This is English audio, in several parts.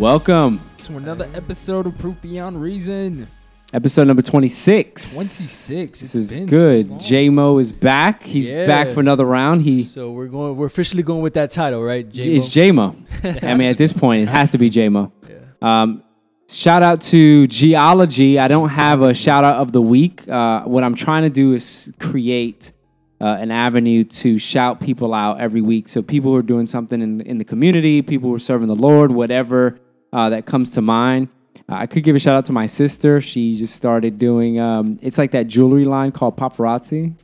Welcome. to another episode of Proof Beyond Reason. Episode number 26. 26. This is good. so. J-Mo is back. He's Yeah. back for another round. He so we're going. We're officially going with that title, right? It's J-Mo. I mean, at this point, it has to be J-Mo. Yeah. Um, shout out to Geology. I don't have a shout out of the week. Uh, what I'm trying to do is create uh, an avenue to shout people out every week. So people who are doing something in, in the community, people who are serving the Lord, whatever uh, that comes to mind. Uh, I could give a shout out to my sister. She just started doing. Um, it's like that jewelry line called Paparazzi.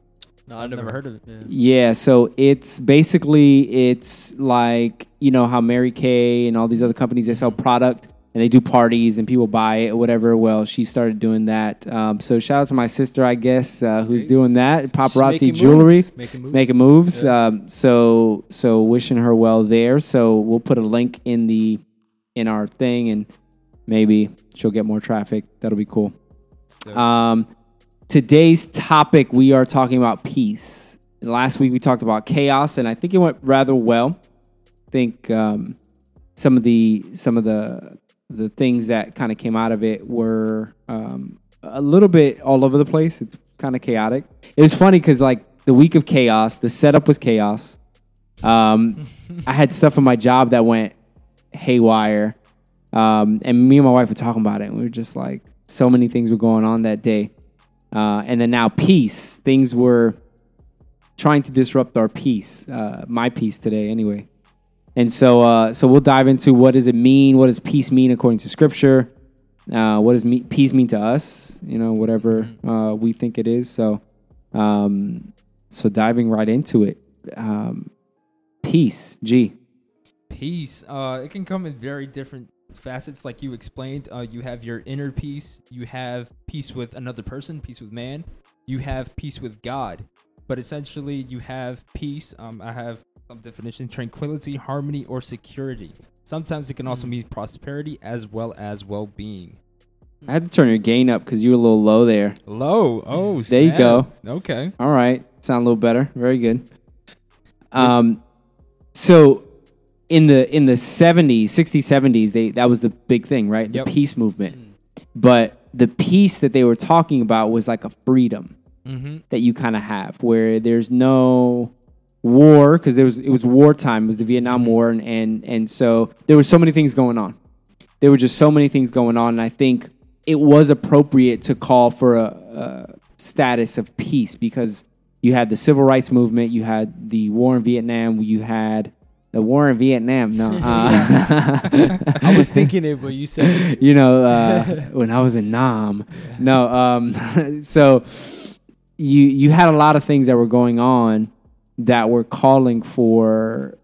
No, I've never heard of it. Yeah. Yeah, so it's basically it's like you know how Mary Kay and all these other companies they sell product and they do parties and people buy it or whatever. Well, she started doing that. Um, so shout out to my sister, I guess, uh, who's Okay. doing that paparazzi Making jewelry, moves. Making moves. making moves. Yeah. Um, so so wishing her well there. So we'll put a link in the in our thing and maybe she'll get more traffic. That'll be cool. Um, today's topic, we are talking about peace. And last week we talked about chaos, and I think it went rather well. I think um, some of the some of the the things that kind of came out of it were um, a little bit all over the place. It's kind of chaotic. It was funny because like the week of chaos, the setup was chaos. Um, I had stuff in my job that went haywire. Um, and me and my wife were talking about it, and we were just like, so many things were going on that day. Uh, and then now, peace. Things were trying to disrupt our peace, uh, my peace today, anyway. And so, uh, so we'll dive into what does it mean? What does peace mean according to Scripture? Uh, what does me- peace mean to us? You know, whatever uh, we think it is. So, um, so diving right into it. Um, peace, G. Peace. Uh, it can come in very different facets, like you explained. Uh, you have your inner peace. You have peace with another person, peace with man. You have peace with God. But essentially, you have peace. Um, I have some definition: tranquility, harmony, or security. Sometimes it can also mean prosperity as well as well-being. I had to turn your gain up because you were a little low there. Low. Oh, There you go. Okay. All right. Sound a little better. Very good. Um, so in the in the 70s, 60s, 70s, they that was the big thing, right? Yep. The peace movement. But the peace that they were talking about was like a freedom Mm-hmm. that you kind of have where there's no war because there was it was wartime, it was the Vietnam War and, and and so there were so many things going on. There were just so many things going on and I think it was appropriate to call for a, a status of peace because you had the civil rights movement, you had the war in Vietnam, you had the war in Vietnam. No, uh, I was thinking it, but you said it. you know, uh, when I was in Nam. No, um, so you you had a lot of things that were going on that were calling for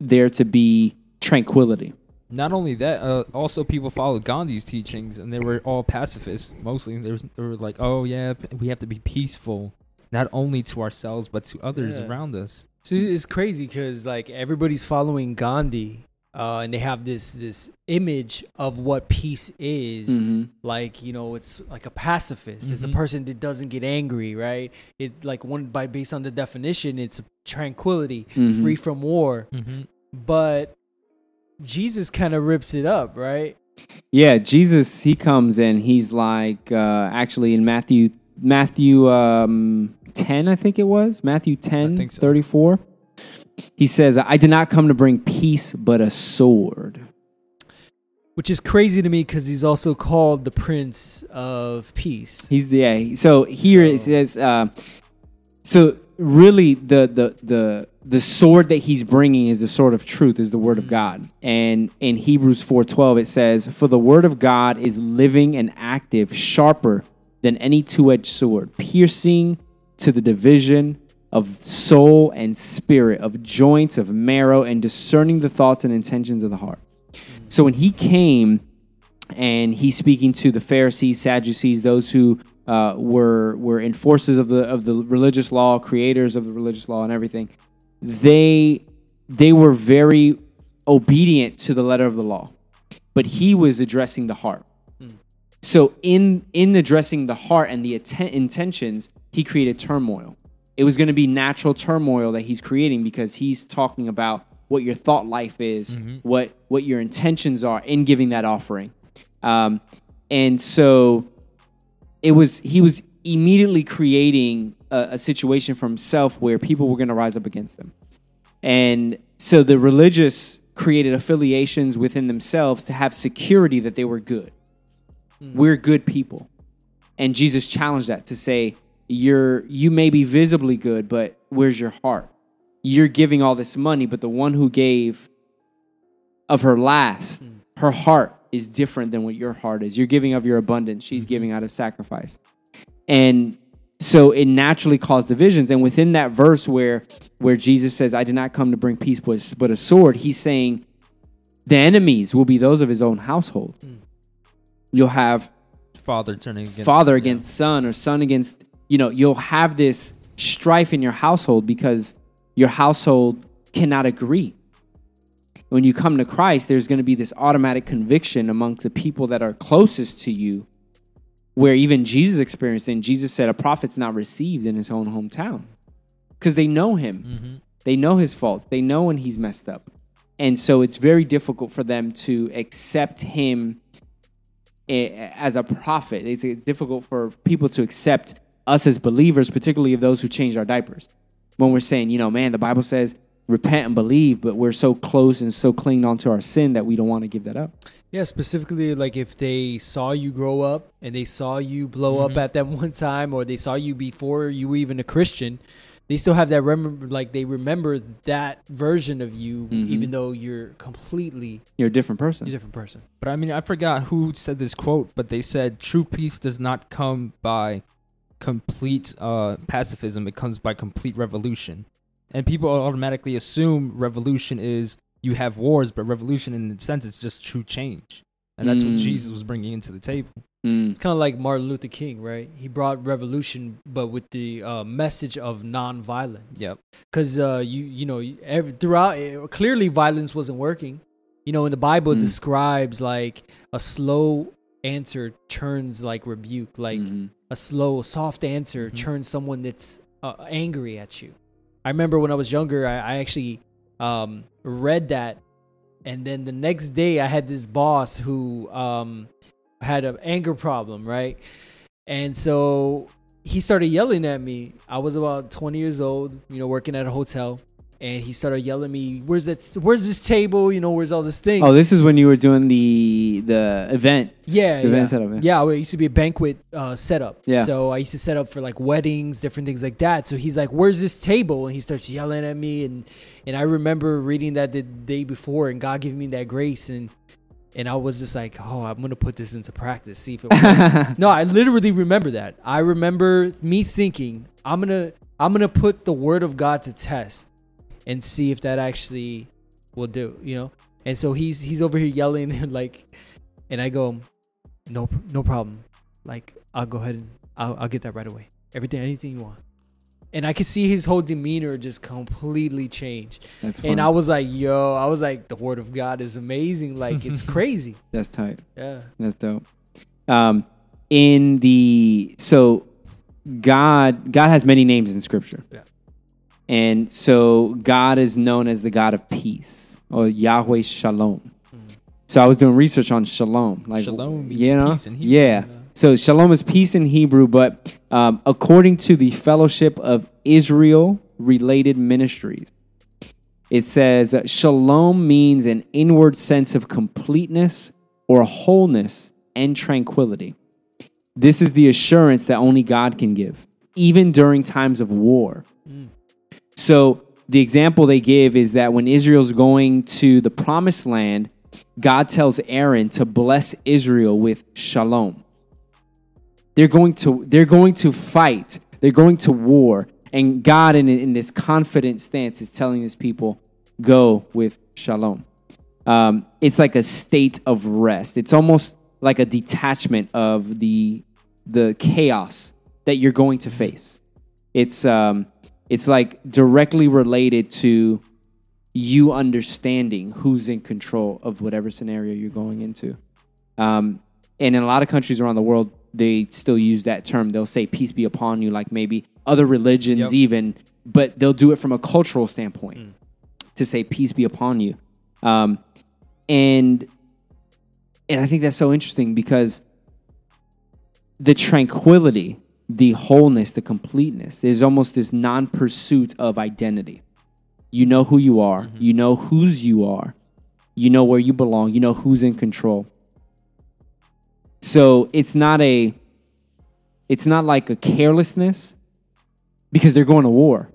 there to be tranquility. Not only that, uh, also people followed Gandhi's teachings, and they were all pacifists mostly. They, was, they were like, "Oh yeah, we have to be peaceful, not only to ourselves but to others Yeah. around us." So it's crazy because like everybody's following Gandhi, uh, and they have this this image of what peace is. Mhm. Like you know, it's like a pacifist. It's a Mhm. person that doesn't get angry, right? It like one by based on the definition, it's tranquility, Mhm. free from war. Mm-hmm. But Jesus kind of rips it up, right? Yeah, Jesus he comes and he's like uh, actually in Matthew Matthew um, 10 I think it was. Matthew 10 so. 34. He says, "I did not come to bring peace but a sword." Which is crazy to me because he's also called the Prince of Peace. He's the yeah. So here it says, uh, so really the the the the sword that he's bringing is the sword of truth, is the word of God. And in Hebrews four twelve it says, "For the word of God is living and active, sharper than any two edged sword, piercing to the division." Of soul and spirit, of joints, of marrow, and discerning the thoughts and intentions of the heart. So when he came, and he's speaking to the Pharisees, Sadducees, those who uh, were were enforcers of the of the religious law, creators of the religious law, and everything. They they were very obedient to the letter of the law, but he was addressing the heart. So in in addressing the heart and the atten- intentions, he created turmoil. It was going to be natural turmoil that he's creating because he's talking about what your thought life is, Mhm. what what your intentions are in giving that offering. Um, and so it was he was immediately creating a, a situation for himself where people were going to rise up against him. And so the religious created affiliations within themselves to have security that they were good. We're good people. And Jesus challenged that to say, you're you may be visibly good, but where's your heart? You're giving all this money, but the one who gave of her last, mm. her heart is different than what your heart is. You're giving of your abundance, she's mm-hmm. giving out of sacrifice. And so it naturally caused divisions. And within that verse where where Jesus says, I did not come to bring peace but, but a sword, he's saying the enemies will be those of his own household. Mm. You'll have Father turning against father yeah. against son or son against you know you'll have this strife in your household because your household cannot agree when you come to christ there's going to be this automatic conviction amongst the people that are closest to you where even jesus experienced and jesus said a prophet's not received in his own hometown because they know him Mhm. they know his faults they know when he's messed up and so it's very difficult for them to accept him eh, as a prophet. It's, it's difficult for people to accept us as believers, particularly of those who changed our diapers. When we're saying, you know, man, the Bible says repent and believe, but we're so close and so clinged onto our sin that we don't want to give that up. Yeah, specifically like if they saw you grow up and they saw you blow Mm-hmm. up at that one time, or they saw you before you were even a Christian, they still have that remember like they remember that version of you, Mhm. even though you're completely You're a different a person. different person. But I mean, I forgot who said this quote, but they said true peace does not come by complete uh, pacifism; it comes by complete revolution. And people automatically assume revolution is you have wars, but revolution, in a sense, is just true change, and that's what Mm. Jesus was bringing into the table. Mm. It's kind of like Martin Luther King, right? He brought revolution, but with the uh, message of nonviolence. Yep. because uh, you you know every, throughout uh, clearly violence wasn't working. You know, in the Bible it Mm. describes like a slow answer turns like rebuke, like Mhm. A slow, soft answer Mhm. turns someone that's uh, angry at you. I remember when I was younger, I, I actually um, read that, and then the next day I had this boss who um, had an anger problem, right? And so he started yelling at me. I was about 20 years old, you know, working at a hotel, and he started yelling at me, "Where's that? Where's this table? You know, where's all this thing?" Oh, this is when you were doing the the event. Yeah, the event yeah. setup. Yeah, well, it used to be a banquet uh, setup. Yeah. So I used to set up for like weddings, different things like that. So he's like, "Where's this table?" And he starts yelling at me, and and I remember reading that the day before, and God giving me that grace, and and I was just like, "Oh, I'm gonna put this into practice, see if it works." no, I literally remember that. I remember me thinking, "I'm gonna I'm gonna put the Word of God to test, and see if that actually will do." You know. And so he's he's over here yelling and like, and I go, no no problem like i'll go ahead and I'll, I'll get that right away everything anything you want and i could see his whole demeanor just completely change That's and i was like yo i was like the word of god is amazing like it's crazy That's tight. yeah That's dope. Um, in the so God God has many names in Scripture. Yeah. And so God is known as the God of peace or Yahweh Shalom. So I was doing research on shalom, like Shalom means you know, peace in Hebrew. yeah. So shalom is peace in Hebrew, but um, according to the Fellowship of Israel related ministries, it says shalom means an inward sense of completeness or wholeness and tranquility. This is the assurance that only God can give, even during times of war. So the example they give is that when Israel's going to the promised land, God tells Aaron to bless Israel with shalom. They're going to they're going to fight. They're going to war. And God in, in this confident stance is telling his people, go with shalom. Um, it's like a state of rest. It's almost like a detachment of the the chaos that you're going to face. It's um, it's like directly related to you understanding who's in control of whatever scenario you're going into. Um, and in a lot of countries around the world, they still use that term. They'll say "peace be upon you," like maybe other religions Yep. even, but they'll do it from a cultural standpoint. to say peace be upon you. Um, and and I think that's so interesting because the tranquility, the wholeness, the completeness There's almost this non-pursuit of identity. You know who you are, mm-hmm. you know whose you are, you know where you belong, you know who's in control. So it's not a it's not like a carelessness because they're going to war.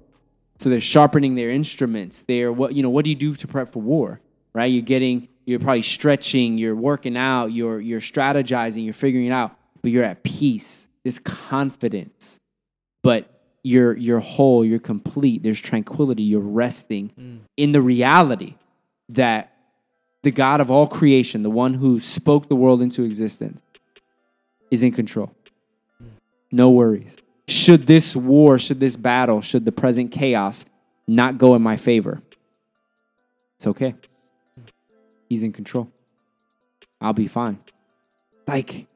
So they're sharpening their instruments. They're what you know, what do you do to prep for war? Right? You're getting you're probably stretching, you're working out, you're you're strategizing, you're figuring it out, but you're at peace, this confidence. But you're you're whole, you're complete, there's tranquility, you're resting in the reality that the God of all creation, the one who spoke the world into existence, is in control. Mm. No worries. Should this war, should this battle, should the present chaos not go in my favor, it's okay. He's in control. I'll be fine. Like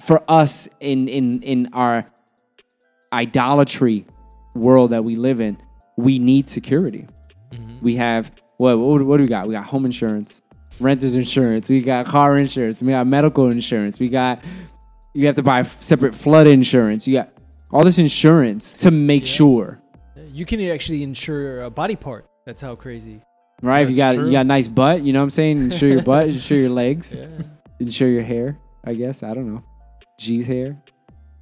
for us in in in our idolatry world that we live in, we need security. Mm-hmm. We have what, what what do we got? We got home insurance, renters insurance, we got car insurance, we got medical insurance, we got you have to buy separate flood insurance. You got all this insurance to make sure, You can actually insure a body part. That's how crazy. right? if you got true. you got a nice butt, you know what I'm saying? Insure your butt, insure your legs, Yeah. insure your hair. I guess I don't know. G's hair,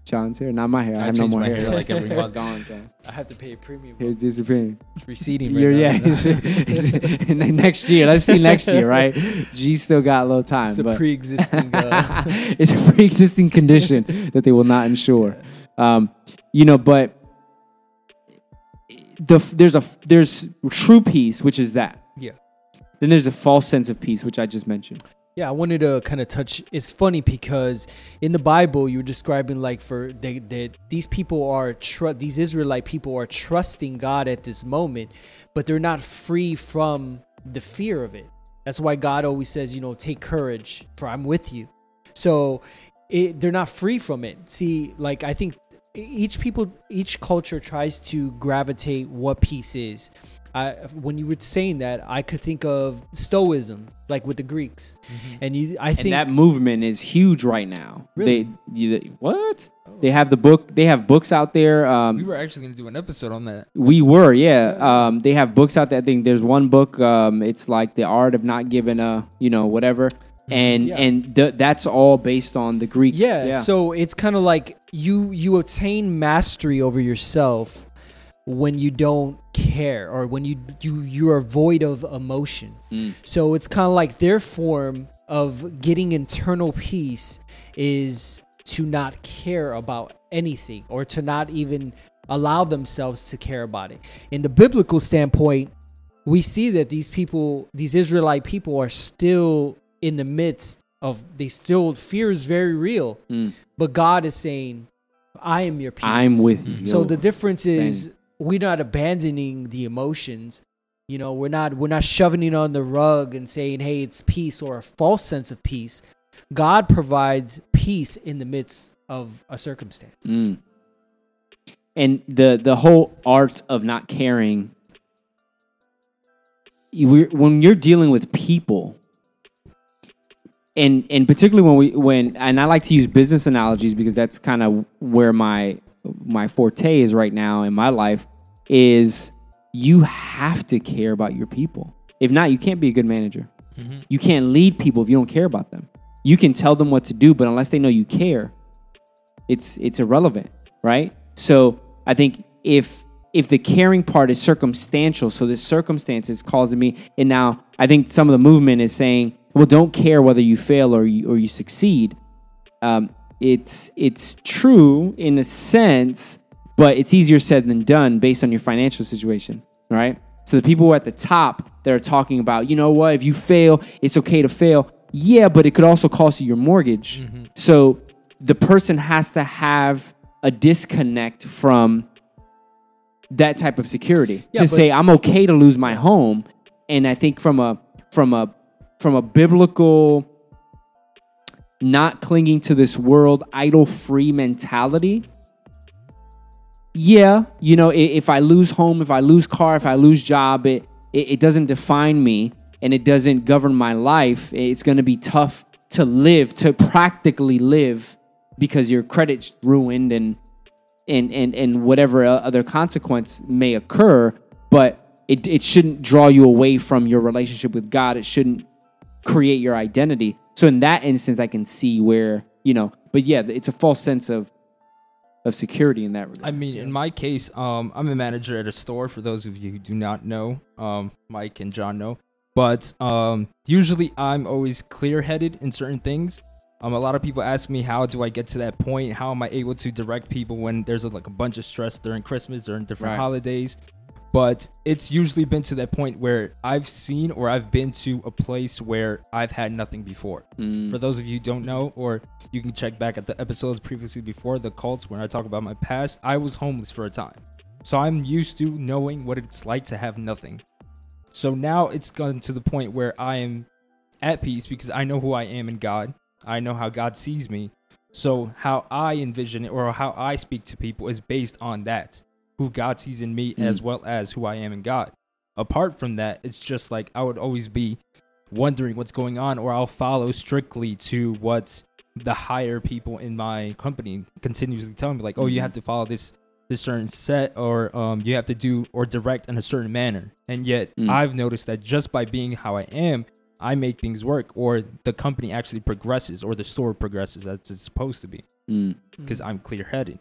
John's hair, not my hair. I, I have no more my hair. hair like every It's month. gone. So I have to pay a premium. here's disappearing. It's receding. Right now. yeah, it's, it's, and then next year. Let's see next year, right? G still got a little time, It's a pre-existing. Uh, it's a pre-existing condition that they will not insure. Um, you know, but the there's a there's true peace, which is that. Yeah. Then there's a false sense of peace, which I just mentioned. Yeah, I wanted to kind of touch. It's funny because in the Bible, you're describing like for they, they these people are tr- these Israelite people are trusting God at this moment, but they're not free from the fear of it. That's why God always says, you know, take courage, for I'm with you. So it, they're not free from it. See, like I think each people, each culture tries to gravitate what peace is. I, when you were saying that, I could think of Stoicism, like with the Greeks, and you. I And think that movement is huge right now. Really? They you, what? They have the book. They have books out there. Um, We were actually going to do an episode on that. We were, yeah. Um, they have books out there. I think there's one book. Um, it's like the art of not giving a, you know, whatever, and Yeah. and th- that's all based on the Greek. yeah, So it's kind of like you you attain mastery over yourself when you don't care or when you you you are void of emotion. Mm. So it's kind of like their form of getting internal peace is to not care about anything or to not even allow themselves to care about it. In the biblical standpoint, we see that these people, these Israelite people, are still in the midst of they still fear is very real, Mm. but God is saying, "I am your peace." I'm with you. So the difference is we're not abandoning the emotions. You know, we're not we're not shoving it on the rug and saying, "Hey, it's peace" or a false sense of peace. God provides peace in the midst of a circumstance. Mm. And the the whole art of not caring. you- when you're dealing with people, and and particularly when we when and I like to use business analogies because that's kind of where my my forte is right now in my life is you have to care about your people. If not, you can't be a good manager. You can't lead people if you don't care about them. You can tell them what to do, but unless they know you care, it's it's irrelevant, right? So I think if if the caring part is circumstantial, so the circumstances causing me, and now I think some of the movement is saying, well, don't care whether you fail or you or you succeed. Um, it's it's true in a sense, but it's easier said than done based on your financial situation, right? So the people at the top that are talking about, you know what, if you fail, it's okay to fail. Yeah, but it could also cost you your mortgage. Mm-hmm. So the person has to have a disconnect from that type of security Yeah, to say I'm okay to lose my home. And I think from a from a from a biblical not clinging to this world idol free mentality yeah, you know, if I lose home, if I lose car, if I lose job, it it, it doesn't define me and it doesn't govern my life. It's going to be tough to live, to practically live, because your credit's ruined and and and and whatever other consequence may occur. But it it shouldn't draw you away from your relationship with God. It shouldn't create your identity. So in that instance, I can see where you know. But yeah, it's a false sense of of security in that regard. I mean, in my case, um, I'm a manager at a store. For those of you who do not know, um, Mike and John know. But um, usually, I'm always clear-headed in certain things. Um, a lot of people ask me, how do I get to that point? How am I able to direct people when there's like a bunch of stress during Christmas, during different Right. holidays? But it's usually been to that point where I've seen or I've been to a place where I've had nothing before. Mm. For those of you who don't know, or you can check back at the episodes previously before the cults when I talk about my past, I was homeless for a time. So I'm used to knowing what it's like to have nothing. So now it's gotten to the point where I am at peace because I know who I am in God. I know how God sees me. So how I envision it or how I speak to people is based on that. Who God sees in me Mm. as well as who I am in God. Apart from that, it's just like I would always be wondering what's going on or I'll follow strictly to what the higher people in my company continuously tell me like, "Oh, you Mhm. have to follow this this certain set or um, you have to do or direct in a certain manner." And yet, Mm. I've noticed that just by being how I am, I make things work or the company actually progresses or the store progresses as it's supposed to be Mm. because I'm clear-headed.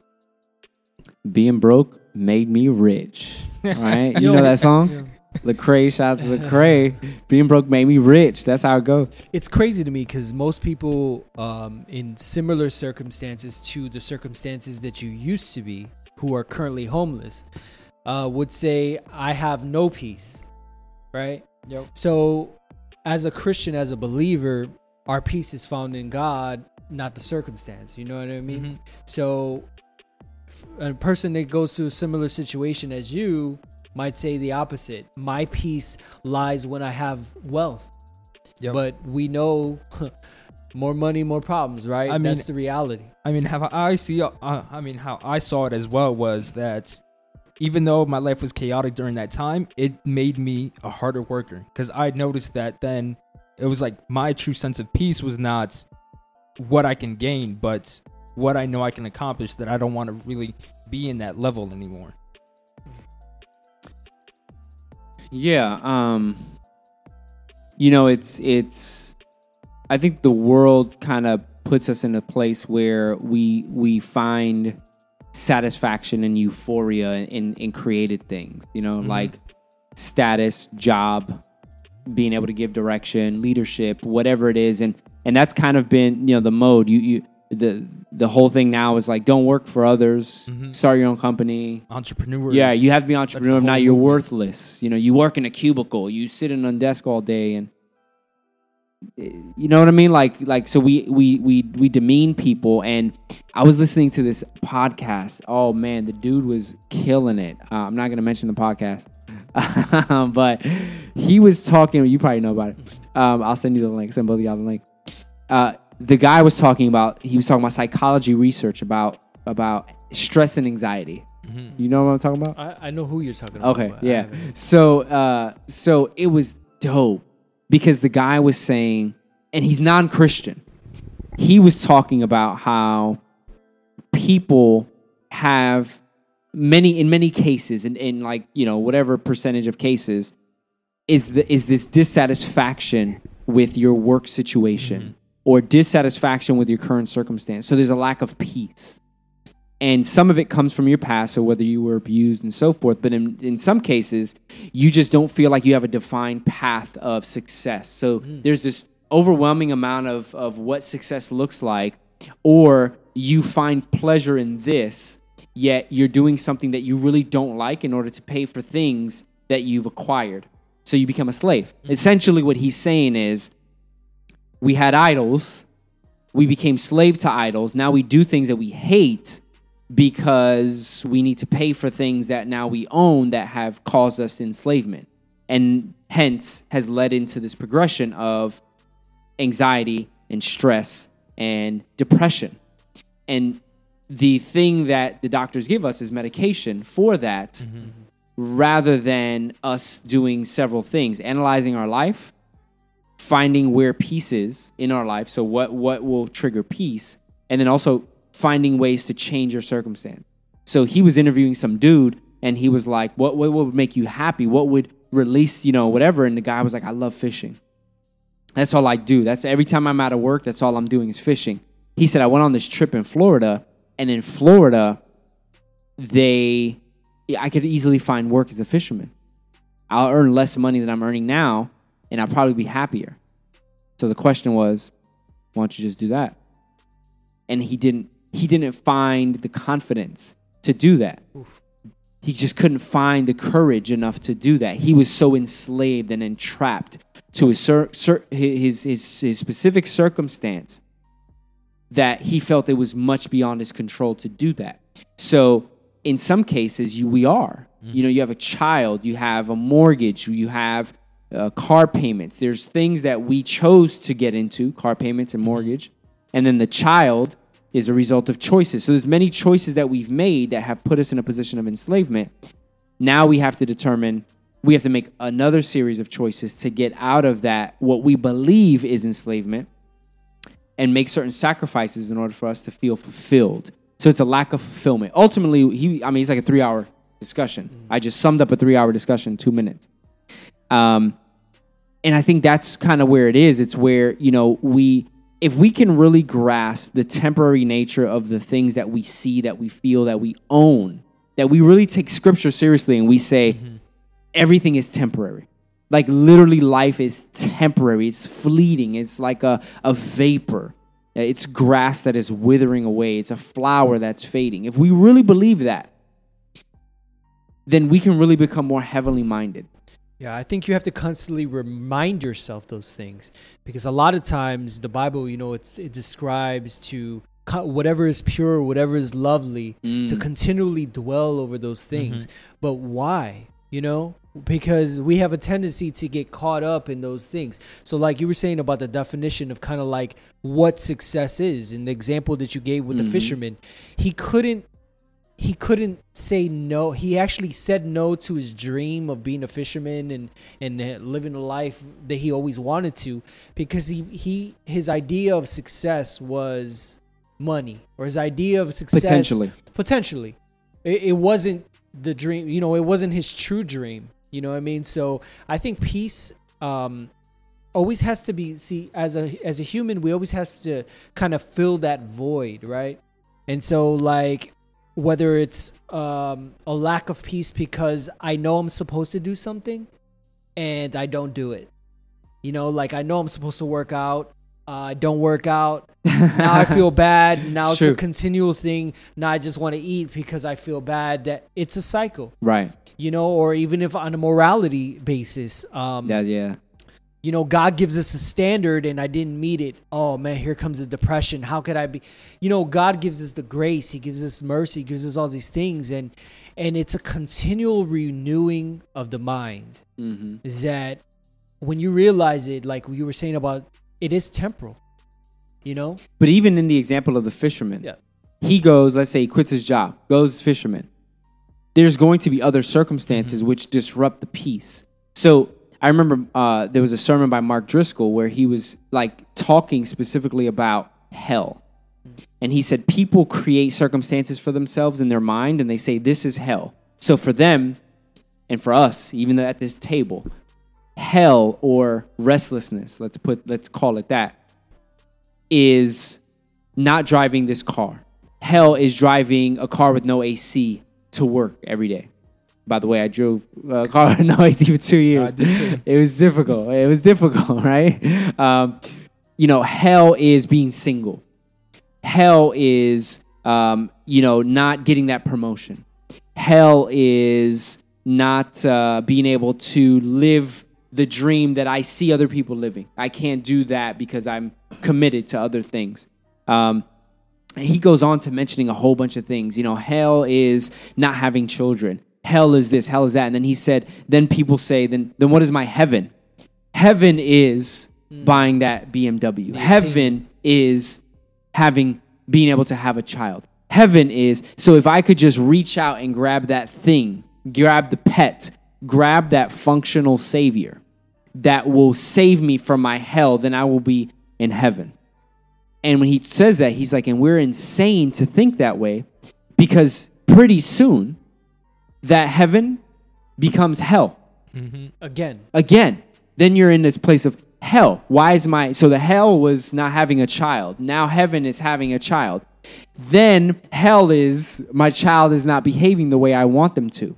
Being broke made me rich. Right? You know that song? Yeah. Lecrae, shout out to Lecrae. Being broke made me rich. That's how it goes. It's crazy to me because most people um, in similar circumstances to the circumstances that you used to be, who are currently homeless, uh, would say, I have no peace, right? Yep. So, as a Christian, as a believer, our peace is found in God, not the circumstance. You know what I mean? Mhm. So, f- a person that goes through a similar situation as you might say the opposite. My peace lies when I have wealth. Yep. But we know more money, more problems, right? I mean- That's the reality. I mean, how I see, uh, I mean, how I saw it as well was that even though my life was chaotic during that time, it made me a harder worker because I noticed that then it was like my true sense of peace was not what I can gain, but what I know I can accomplish. That I don't want to really be in that level anymore. Yeah. Um, you know, it's it's. I think the world kind of puts us in a place where we we find satisfaction and euphoria in in created things. You know, Mhm. like status, job, being able to give direction, leadership, whatever it is, and and that's kind of been you know the mode. You you the the whole thing now is like don't work for others, Mhm. start your own company. Entrepreneurs. Yeah, you have to be entrepreneur. now you're worthless. You know, you work in a cubicle. You sit in a desk all day, and you know what I mean. Like, like so we we we we demean people. And I was listening to this podcast. Oh man, the dude was killing it. Uh, I'm not going to mention the podcast, but he was talking. You probably know about it. Um, I'll send you the link. Send both of y'all the link. Uh, the guy was talking about. He was talking about psychology research about about stress and anxiety. Mhm. You know what I'm talking about? I, I know who you're talking about. Okay, yeah. So, uh, so it was dope because the guy was saying, and he's non-Christian. He was talking about how people have many, in many cases, in, in like you know whatever percentage of cases, is the is this dissatisfaction with your work situation or dissatisfaction with your current circumstance. So there's a lack of peace. And some of it comes from your past or whether you were abused and so forth but in, in some cases you just don't feel like you have a defined path of success. So hmm. there's this overwhelming amount of, of what success looks like or you find pleasure in this yet you're doing something that you really don't like in order to pay for things that you've acquired. So you become a slave. Hmm. Essentially what he's saying is we had idols we became slave to idols. Now we do things that we hate because we need to pay for things that now we own that have caused us enslavement and hence has led into this progression of anxiety and stress and depression. And the thing that the doctors give us is medication for that mm-hmm. rather than us doing several things analyzing our life finding where peace is in our life so what what will trigger peace and then also finding ways to change your circumstance so he was interviewing some dude and he was like what what would make you happy what would release you know whatever and the guy was like i love fishing that's all I do. That's every time I'm out of work, that's all I'm doing is fishing. He said I went on this trip in Florida, and in Florida, they I could easily find work as a fisherman. I'll earn less money than I'm earning now, and I'll probably be happier. So the question was, why don't you just do that? And he didn't he didn't find the confidence to do that. He just couldn't find the courage enough to do that. He was so enslaved and entrapped to his, his, his, his specific circumstance that he felt it was much beyond his control to do that. So, in some cases, you, we are. Mm-hmm. You know, you have a child, you have a mortgage, you have uh, car payments. There's things that we chose to get into, car payments and mortgage, and then the child is a result of choices. So there's many choices that we've made that have put us in a position of enslavement. Now we have to determine we have to make another series of choices to get out of that what we believe is enslavement and make certain sacrifices in order for us to feel fulfilled. So it's a lack of fulfillment. Ultimately, he I mean it's like a 3-hour discussion. I just summed up a 3-hour discussion in 2 minutes. Um and I think that's kind of where it is. It's where, you know, we if we can really grasp the temporary nature of the things that we see, that we feel, that we own, that we really take scripture seriously and we say everything is temporary. Like literally life is temporary. It's fleeting. It's like a, a vapor. It's grass that is withering away. It's a flower that's fading. If we really believe that, then we can really become more heavenly minded. Yeah, I think you have to constantly remind yourself those things because a lot of times the Bible, you know, it's, it describes to whatever is pure, whatever is lovely, to mm. continually dwell over those mm-hmm. things. But why? You know, because we have a tendency to get caught up in those things. So, like you were saying about the definition of kind of like what success is, and the example that you gave with the mm-hmm. fisherman, he couldn't he couldn't say no. He actually said no to his dream of being a fisherman and and living a life that he always wanted to because he he his idea of success was money or his idea of success Potentially. potentially it, it wasn't the dream you know it wasn't his true dream you know what i mean so i think peace um always has to be see as a as a human we always have to kind of fill that void right and so like whether it's um a lack of peace because i know i'm supposed to do something and i don't do it you know like i know i'm supposed to work out uh, I don't work out. now I feel bad. Now it's a continual thing. Now I just want to eat because I feel bad. That it's a cycle Right. you know, or even if on a morality basis, um, Yeah, yeah. You know, God gives us a standard and I didn't meet it. Oh man, here comes the depression. How could I be? You know, God gives us the grace. He gives us mercy. He gives us all these things, and and it's a continual renewing of the mind. hmm That when you realize it, like you were saying about, it is temporal. You know, But even in the example of the fisherman, Yeah. he goes, let's say he quits his job, goes fisherman. There's going to be other circumstances which disrupt the peace. So I remember uh, there was a sermon by Mark Driscoll where he was like talking specifically about hell. And he said people create circumstances for themselves in their mind and they say, this is hell. So for them and for us, even at this table, hell or restlessness, let's put let's call it that, is not driving this car. Hell is driving a car with no AC to work every day. By the way, I drove a car with no AC for two years. I did too. It was difficult. It was difficult, right? Um, you know, hell is being single. Hell is, um, you know, not getting that promotion. Hell is not uh, being able to live the dream that I see other people living. I can't do that because I'm committed to other things. Um, he goes on to mentioning a whole bunch of things. You know, hell is not having children. Hell is this. Hell is that. And then he said, then people say, then then what is my heaven? Heaven is hmm. buying that BMW. Heaven is having being able to have a child. Heaven is so if I could just reach out and grab that thing, grab the pet, grab that functional savior that will save me from my hell, then I will be in heaven. And when he says that, he's like, and we're insane to think that way because pretty soon that heaven becomes hell mm-hmm. Again, again. Then you're in this place of hell. Why is my so the hell was not having a child. Now heaven is having a child. Then hell is my child is not behaving the way I want them to.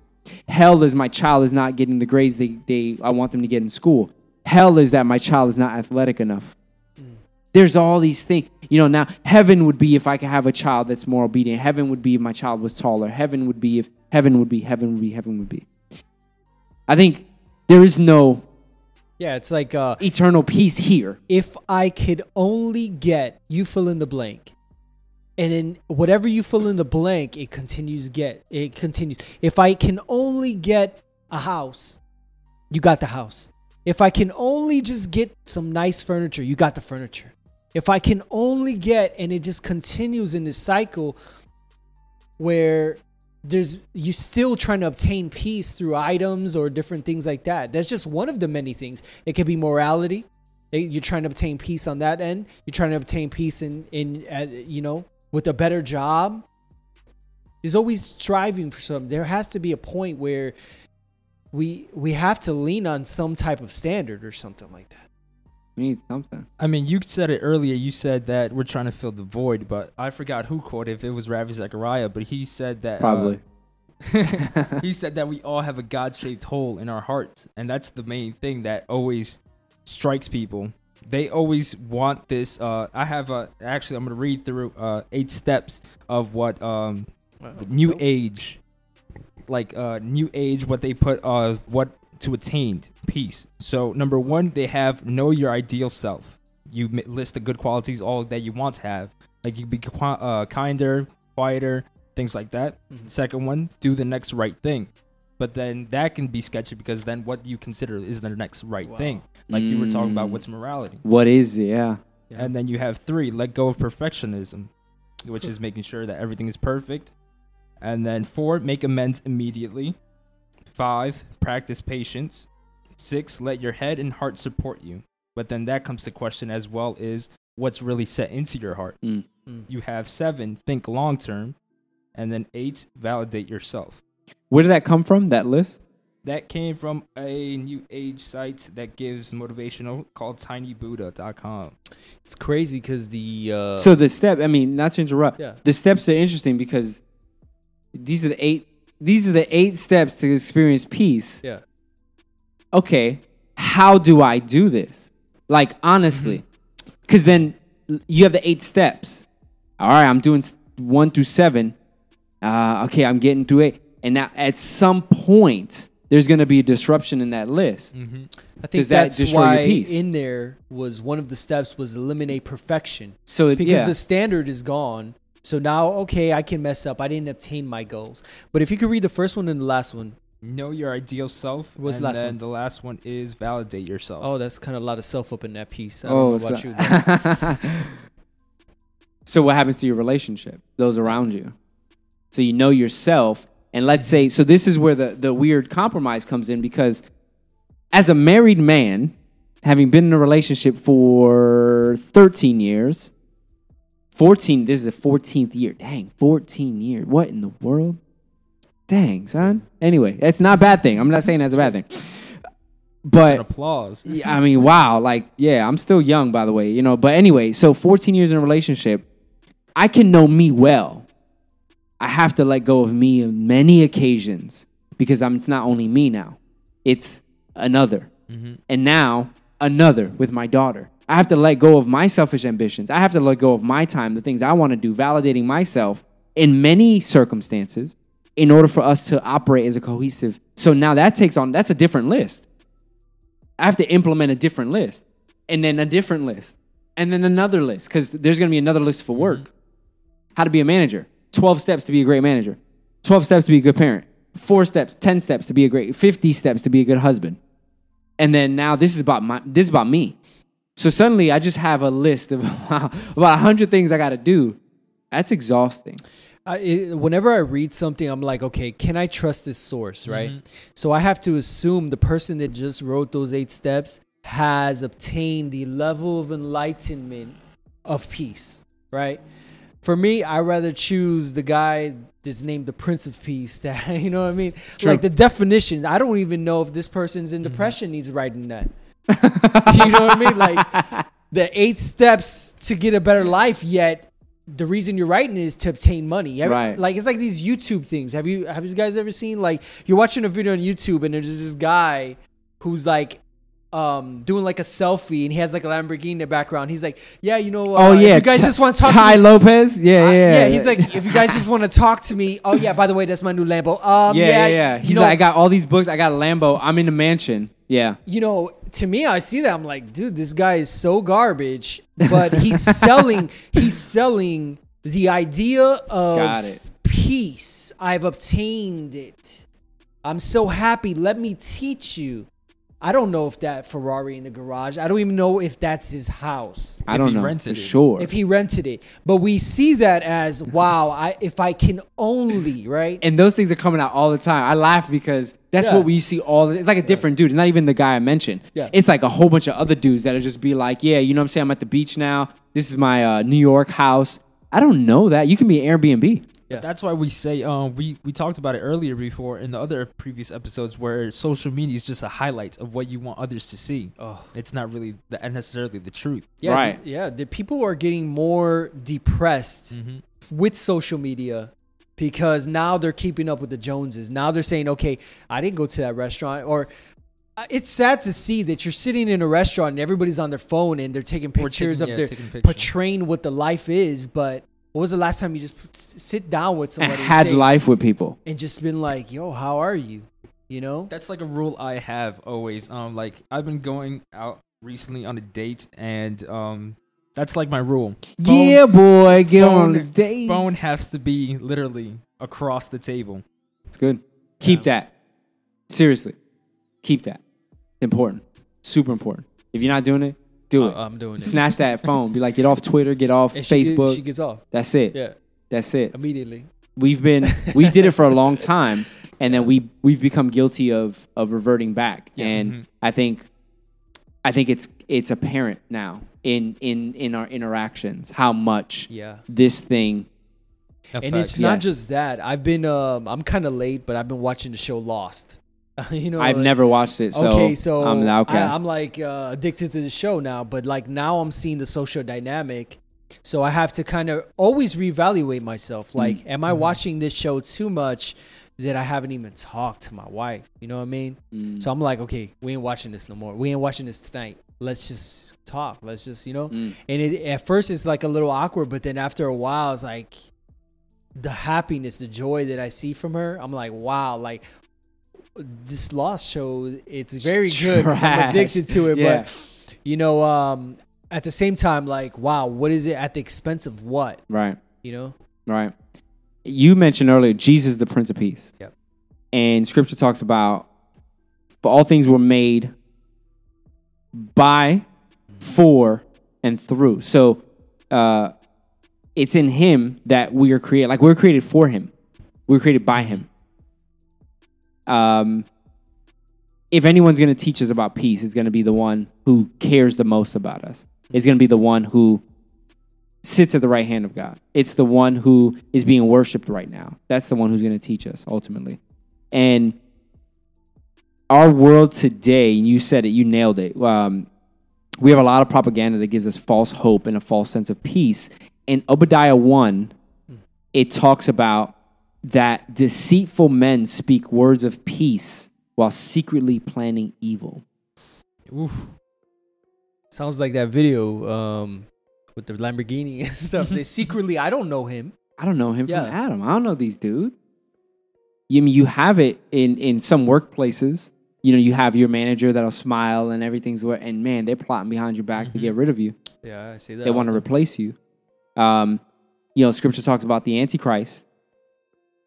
Hell is my child is not getting the grades they, they I want them to get in school. Hell is that my child is not athletic enough. There's all these things. You know, now heaven would be if I could have a child that's more obedient. Heaven would be if my child was taller. Heaven would be if heaven would be, heaven would be, heaven would be. I think there is no yeah, it's like uh, eternal peace here. if I could only get you fill in the blank, and then whatever you fill in the blank, it continues get it continues. If I can only get a house, you got the house. If I can only just get some nice furniture, you got the furniture. If I can only get, and it just continues in this cycle where there's you're still trying to obtain peace through items or different things like that. That's just one of the many things. It could be morality. Eh, You're trying to obtain peace on that end. You're trying to obtain peace in in uh, you know with a better job. There's always striving for something. There has to be a point where we we have to lean on some type of standard or something like that. We need something. I mean, you said it earlier. You said that we're trying to fill the void, but I forgot who quoted. If it was Ravi Zacharias, but he said that uh, Probably. he said that we all have a God-shaped hole in our hearts, and that's the main thing that always strikes people. They always want this. Uh, I have a actually. I'm gonna read through uh, eight steps of what um, the New Age, like uh, New Age, what they put uh, what to attain peace. So number one, they have know your ideal self. You list the good qualities, all that you want to have. Like you be qui- uh, kinder, quieter, things like that. Second one, do the next right thing. But then that can be sketchy because then what you consider is the next right Wow. thing. Like you were talking about Mm. what's morality. What is it? Yeah. And then you have three, let go of perfectionism, which is making sure that everything is perfect. And then four, make amends immediately. Five, practice patience. Six, let your head and heart support you. But then that comes to question as well is what's really set into your heart. Mm. Mm. You have seven, think long term. And then eight, validate yourself. Where did that come from? That list? That came from a new age site that gives motivational called tinybuddha.com. It's crazy because the uh, so the step. I mean, not to interrupt. yeah The steps are interesting because these are the eight. These are the eight steps to experience peace. yeah okay, how do I do this? Like, honestly. Because then you have the eight steps. All right, I'm doing one through seven. Uh, okay, I'm getting through eight. And now at some point, there's going to be a disruption in that list. Mm-hmm. I think Does that that's your why in there was one of the steps was eliminate perfection So, it, because yeah. the standard is gone. So now, okay, I can mess up. I didn't obtain my goals. But if you could read the first one and the last one, Know your ideal self. What's the and last then one? the last one is validate yourself. oh, that's kind of a lot of self up in that piece. I don't oh, know so, you. so what happens to your relationship? Those around you. So you know yourself. And let's say, so this is where the, the weird compromise comes in because as a married man, having been in a relationship for 13 years, 14, this is the 14th year. Dang, 14 years. What in the world? Dang, son. Anyway, it's not a bad thing. I'm not saying that's a bad thing. But applause. yeah, I mean, wow. Like, yeah, I'm still young, by the way, you know. But anyway, so 14 years in a relationship, I can know me well. I have to let go of me on many occasions because I'm, it's not only me now, it's another. Mm-hmm. And now, another with my daughter. I have to let go of my selfish ambitions. I have to let go of my time, the things I want to do, validating myself in many circumstances in order for us to operate as a cohesive. So now that takes on, that's a different list. I have to implement a different list and then a different list and then another list because there's going to be another list for work. Mm-hmm. How to be a manager 12 steps to be a great manager, 12 steps to be a good parent, four steps, 10 steps to be a great, 50 steps to be a good husband. And then now this is about my, this is about me. So suddenly I just have a list of about 100 things I got to do. That's exhausting. I, it, whenever I read something, I'm like, okay, can I trust this source, right? Mhm. So I have to assume the person that just wrote those eight steps has obtained the level of enlightenment of peace, right? For me, I rather choose the guy that's named the Prince of Peace. That you know what I mean? True. Like the definition. I don't even know if this person's in depression. He's writing that. you know what I mean? Like the eight steps to get a better life. Yet the reason you're writing is to obtain money. Every- Right. Like it's like these YouTube things. Have you have you guys ever seen like you're watching a video on YouTube and there's this guy who's like um doing like a selfie and he has like a Lamborghini in the background. He's like, yeah, you know, uh, oh if yeah, you guys Tai- just want to talk Tai to me. Lopez. Yeah, I- yeah, yeah, he's like, if you guys just want to talk to me, oh yeah, by the way, that's my new Lambo. Um, yeah, yeah, yeah, yeah. He's know, like, I got all these books. I got a Lambo. I'm in a mansion. Yeah, you know, to me, I see that I'm like, dude, this guy is so garbage, but he's selling, he's selling the idea of Got it. peace. I've obtained it. I'm so happy. Let me teach you. I don't know if that Ferrari in the garage. I don't even know if that's his house. I If don't he know rented for it. sure. If he rented it, but we see that as wow. I if I can only right. and those things are coming out all the time. I laugh because that's Yeah. what we see all. The, it's like a different dude. It's not even the guy I mentioned. Yeah. It's like a whole bunch of other dudes that'll just be like, yeah, you know what I'm saying? I'm at the beach now. This is my uh, New York house. I don't know that. You can be Airbnb. Yeah. That's why we say um we we talked about it earlier before in the other previous episodes where social media is just a highlight of what you want others to see. Oh. It's not really the, necessarily the truth. Yeah, Right. the- yeah, the people are getting more depressed Mm-hmm. with social media because now they're keeping up with the Joneses. Now they're saying, "Okay, I didn't go to that restaurant," or uh, it's sad to see that you're sitting in a restaurant and everybody's on their phone and they're taking pictures taking- of yeah, their taking portraying what the life is. But when was the last time you just put, sit down with And somebody had and, say- life with people. and just been like, "Yo, how are you?" You know? That's like a rule I have always. Um, like I've been going out recently on a date, and um, that's like my rule. Phone- yeah, boy, get on phone- the date. Phone has to be literally across the table. It's good. Keep Yeah. that. Seriously, keep that. Important. Super important. If you're not doing it, do it. Uh, I'm doing it. Snatch that phone. Be like, get off Twitter. Get off And she, Facebook. she gets off. That's it. Yeah, That's it. immediately. we've been we did it for a long time and then we we've become guilty of of reverting back and Mhm. i think i think it's it's apparent now in in in our interactions how much Yeah. this thing and it's not Yes. just that. I've been um I'm kind of late, but I've been watching the show Lost. you know, i've like- never watched it so, okay, so i'm the outcast I, am like uh, addicted to the show now, but like now I'm seeing the social dynamic. So I have to kind of always reevaluate myself. Like, am I watching this show too much that I haven't even talked to my wife? You know what I mean? Mm. So I'm like, okay, we ain't watching this no more. We ain't watching this tonight. Let's just talk. Let's just, you know. Mm. And it at first it's like a little awkward, but then after a while, it's like the happiness, the joy that I see from her. I'm like, wow, like this Lost show, it's very good. 'cause I'm Trash. addicted to it, Yeah. but you know, um, at the same time, like, wow, what is it at the expense of what? right You know? right you mentioned earlier jesus the prince of peace Yep. and scripture talks about for all things were made by for and through so uh it's in him that we are created like we're created for him we're created by him um if anyone's going to teach us about peace it's going to be the one who cares the most about us it's going to be the one who sits at the right hand of God. It's the one who is being worshiped right now. That's the one who's going to teach us ultimately. And our world today, you said it, you nailed it. Um, we have a lot of propaganda that gives us false hope and a false sense of peace. In Obadiah 1, it talks about that deceitful men speak words of peace while secretly planning evil. Oof. Sounds like that video um, with the Lamborghini and stuff. they secretly, I don't know him. I don't know him Yeah. from Adam. I don't know these dude. You I mean you have it in in some workplaces. You know, you have your manager that'll smile and everything's what, and man, they're plotting behind your back to get rid of you. Yeah, I see that. They want to replace you. Um, you know, Scripture talks about the Antichrist.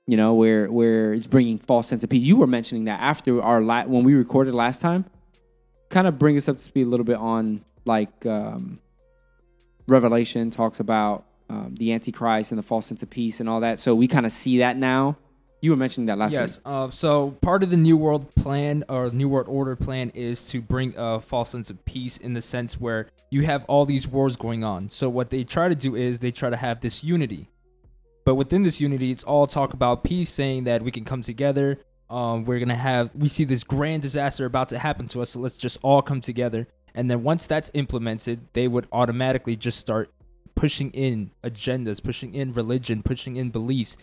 You know, where where it's bringing false sense of peace. You were mentioning that after our la- when we recorded last time. Kind of bring us up to speed a little bit on like um, Revelation talks about um, the Antichrist and the false sense of peace and all that. So we kind of see that now. You were mentioning that last yes. week. Uh, so part of the New World Plan or New World Order plan is to bring a false sense of peace in the sense where you have all these wars going on. So what they try to do is they try to have this unity. But within this unity, it's all talk about peace, saying that we can come together. Um, we're gonna have we see this grand disaster about to happen to us, so let's just all come together. And then once that's implemented, they would automatically just start pushing in agendas, pushing in religion, pushing in beliefs,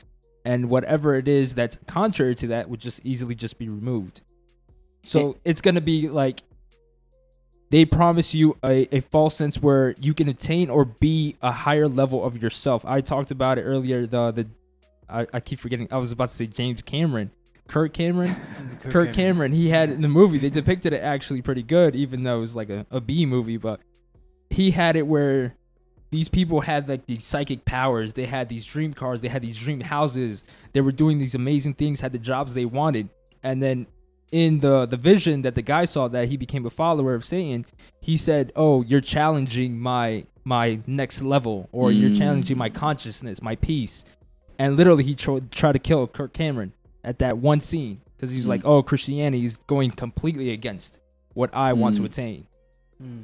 and whatever it is that's contrary to that would just easily just be removed. So it's gonna be like they promise you a, a false sense where you can attain or be a higher level of yourself. I talked about it earlier. The the I, I keep forgetting. I was about to say James Cameron, Kurt Cameron. Kurt, Cameron. He had in the movie. They depicted it actually pretty good, even though it was like a, a B movie. But he had it where these people had like these psychic powers. They had these dream cars. They had these dream houses. They were doing these amazing things. Had the jobs they wanted. And then in the the vision that the guy saw that he became a follower of Satan, he said, "Oh, you're challenging my my next level, or you're Mm. challenging my consciousness, my peace." And literally, he tro- tried to kill Kirk Cameron at that one scene because he's Mm. like, "Oh, Christianity is going completely against what I want to Mm. attain." Mm.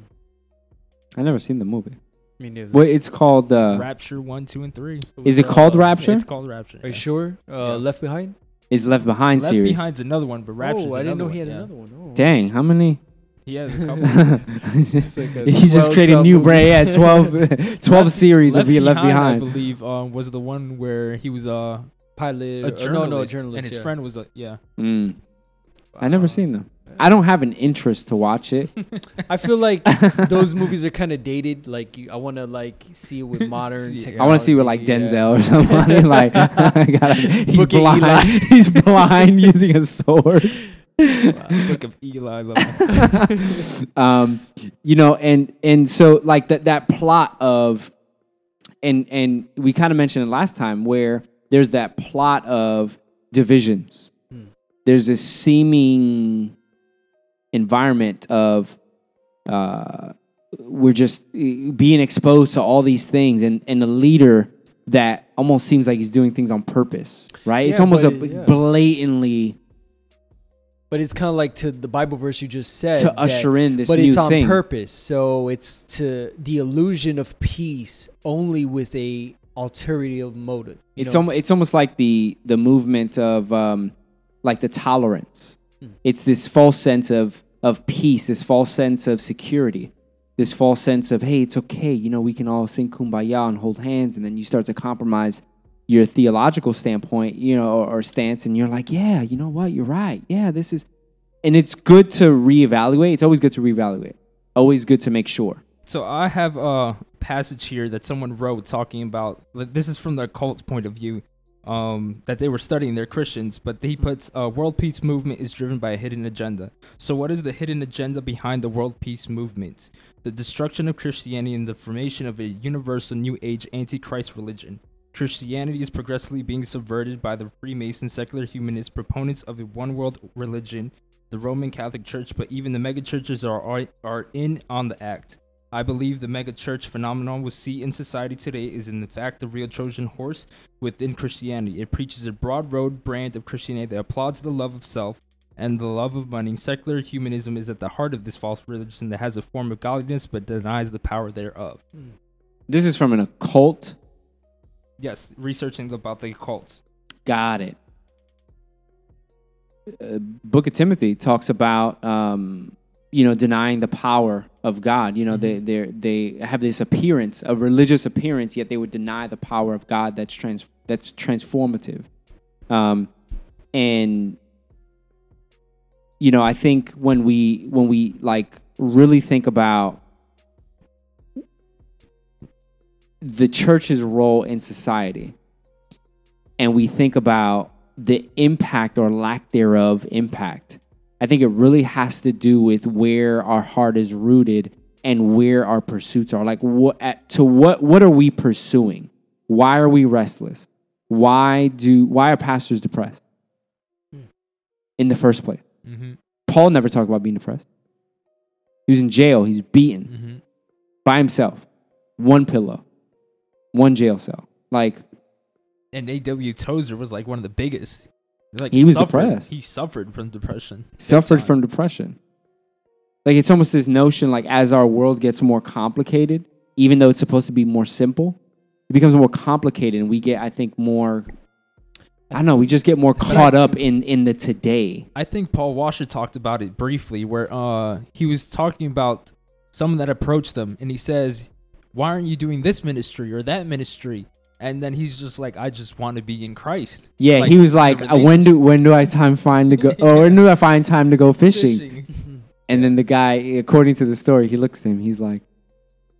I never seen the movie. Me neither. Well, it's called. Uh, Rapture one, two, and three. is it called Rapture? It's called Rapture. Are you yeah. sure? Uh, Yeah. Left Behind. Is Left Behind Left series? Behind's another one, but Rapture's oh, I didn't another know he had yeah. another one. Oh. Dang, how many? He has a couple. He's just, like a he's just 12 creating new movie. brain. Yeah, 12, 12 series of He Left Behind. I believe, um, was the one where he was uh, Pilot. a or no, no, a journalist. and his yeah. friend was a yeah. Mm. I never Wow. seen them. I don't have an interest to watch it. I feel like those movies are kind of dated. Like you, I want to like see it with modern. See it. technology. I want to see it with like yeah. Denzel or somebody. like, I gotta, he's Look blind. Eli. he's blind using a sword. Book of Eli. Um, you know, and and so like that that plot of, and and we kind of mentioned it last time where there's that plot of divisions. Hmm. There's this seeming environment of uh, we're just being exposed to all these things, and and a leader that almost seems like he's doing things on purpose, right? it's almost a yeah. blatantly But it's kind of like to the Bible verse you just said. to that- usher in this but it's on thing. purpose. So it's to the illusion of peace only with a ulterior motive. It's almost it's almost like the the movement of um, like the tolerance. Hmm. It's this false sense of of peace, this false sense of security, this false sense of hey, it's okay. You know, we can all sing kumbaya and hold hands, and then you start to compromise your theological standpoint, you know, or, or stance, and you're like, yeah, you know what, you're right. Yeah, this is, and it's good to reevaluate. It's always good to reevaluate. Always good to make sure. So I have a passage here that someone wrote talking about. This is from the cult's point of view. Um, that they were studying. They're Christians, but he puts uh, world peace movement is driven by a hidden agenda. So what is the hidden agenda behind the world peace movement? The destruction of Christianity and the formation of a universal New Age antichrist religion. Christianity is progressively being subverted by the Freemason secular humanist proponents of a one world religion, the Roman Catholic Church, but even the megachurches are are in on the act. I believe the megachurch phenomenon we see in society today is in fact the real Trojan horse within Christianity. It preaches a broad road brand of Christianity that applauds the love of self and the love of money. Secular humanism is at the heart of this false religion that has a form of godliness but denies the power thereof. This is from an occult. Yes, researching about the cults. Got it. Uh, Book of Timothy talks about um, you know denying the power of God. You know they they they have this appearance, a religious appearance, yet they would deny the power of God. That's trans that's transformative. Um, and you know I think when we when we like really think about the church's role in society and we think about the impact or lack thereof impact, I think it really has to do with where our heart is rooted and where our pursuits are. Like, what at, to what what are we pursuing? Why are we restless? Why do why are pastors depressed in the first place? Mm-hmm. Paul never talked about being depressed. He was in jail. He's beaten Mm-hmm. by himself, one pillow, one jail cell. Like And A.W. Tozer was like one of the biggest. Like He was suffered- depressed. He suffered from depression. Suffered from depression. Like it's almost this notion like as our world gets more complicated, even though it's supposed to be more simple, it becomes more complicated and we get I think more I don't know, we just get more caught up in in the today. I think Paul Washer talked about it briefly, where uh, he was talking about someone that approached him, and he says, "Why aren't you doing this ministry or that ministry?" And then he's just like, "I just want to be in Christ." Yeah, Like, he was like, uh, "When do when do I time find to go? Or when do I find time to go fishing?" Fishing. And then the guy, according to the story, he looks at him. He's like,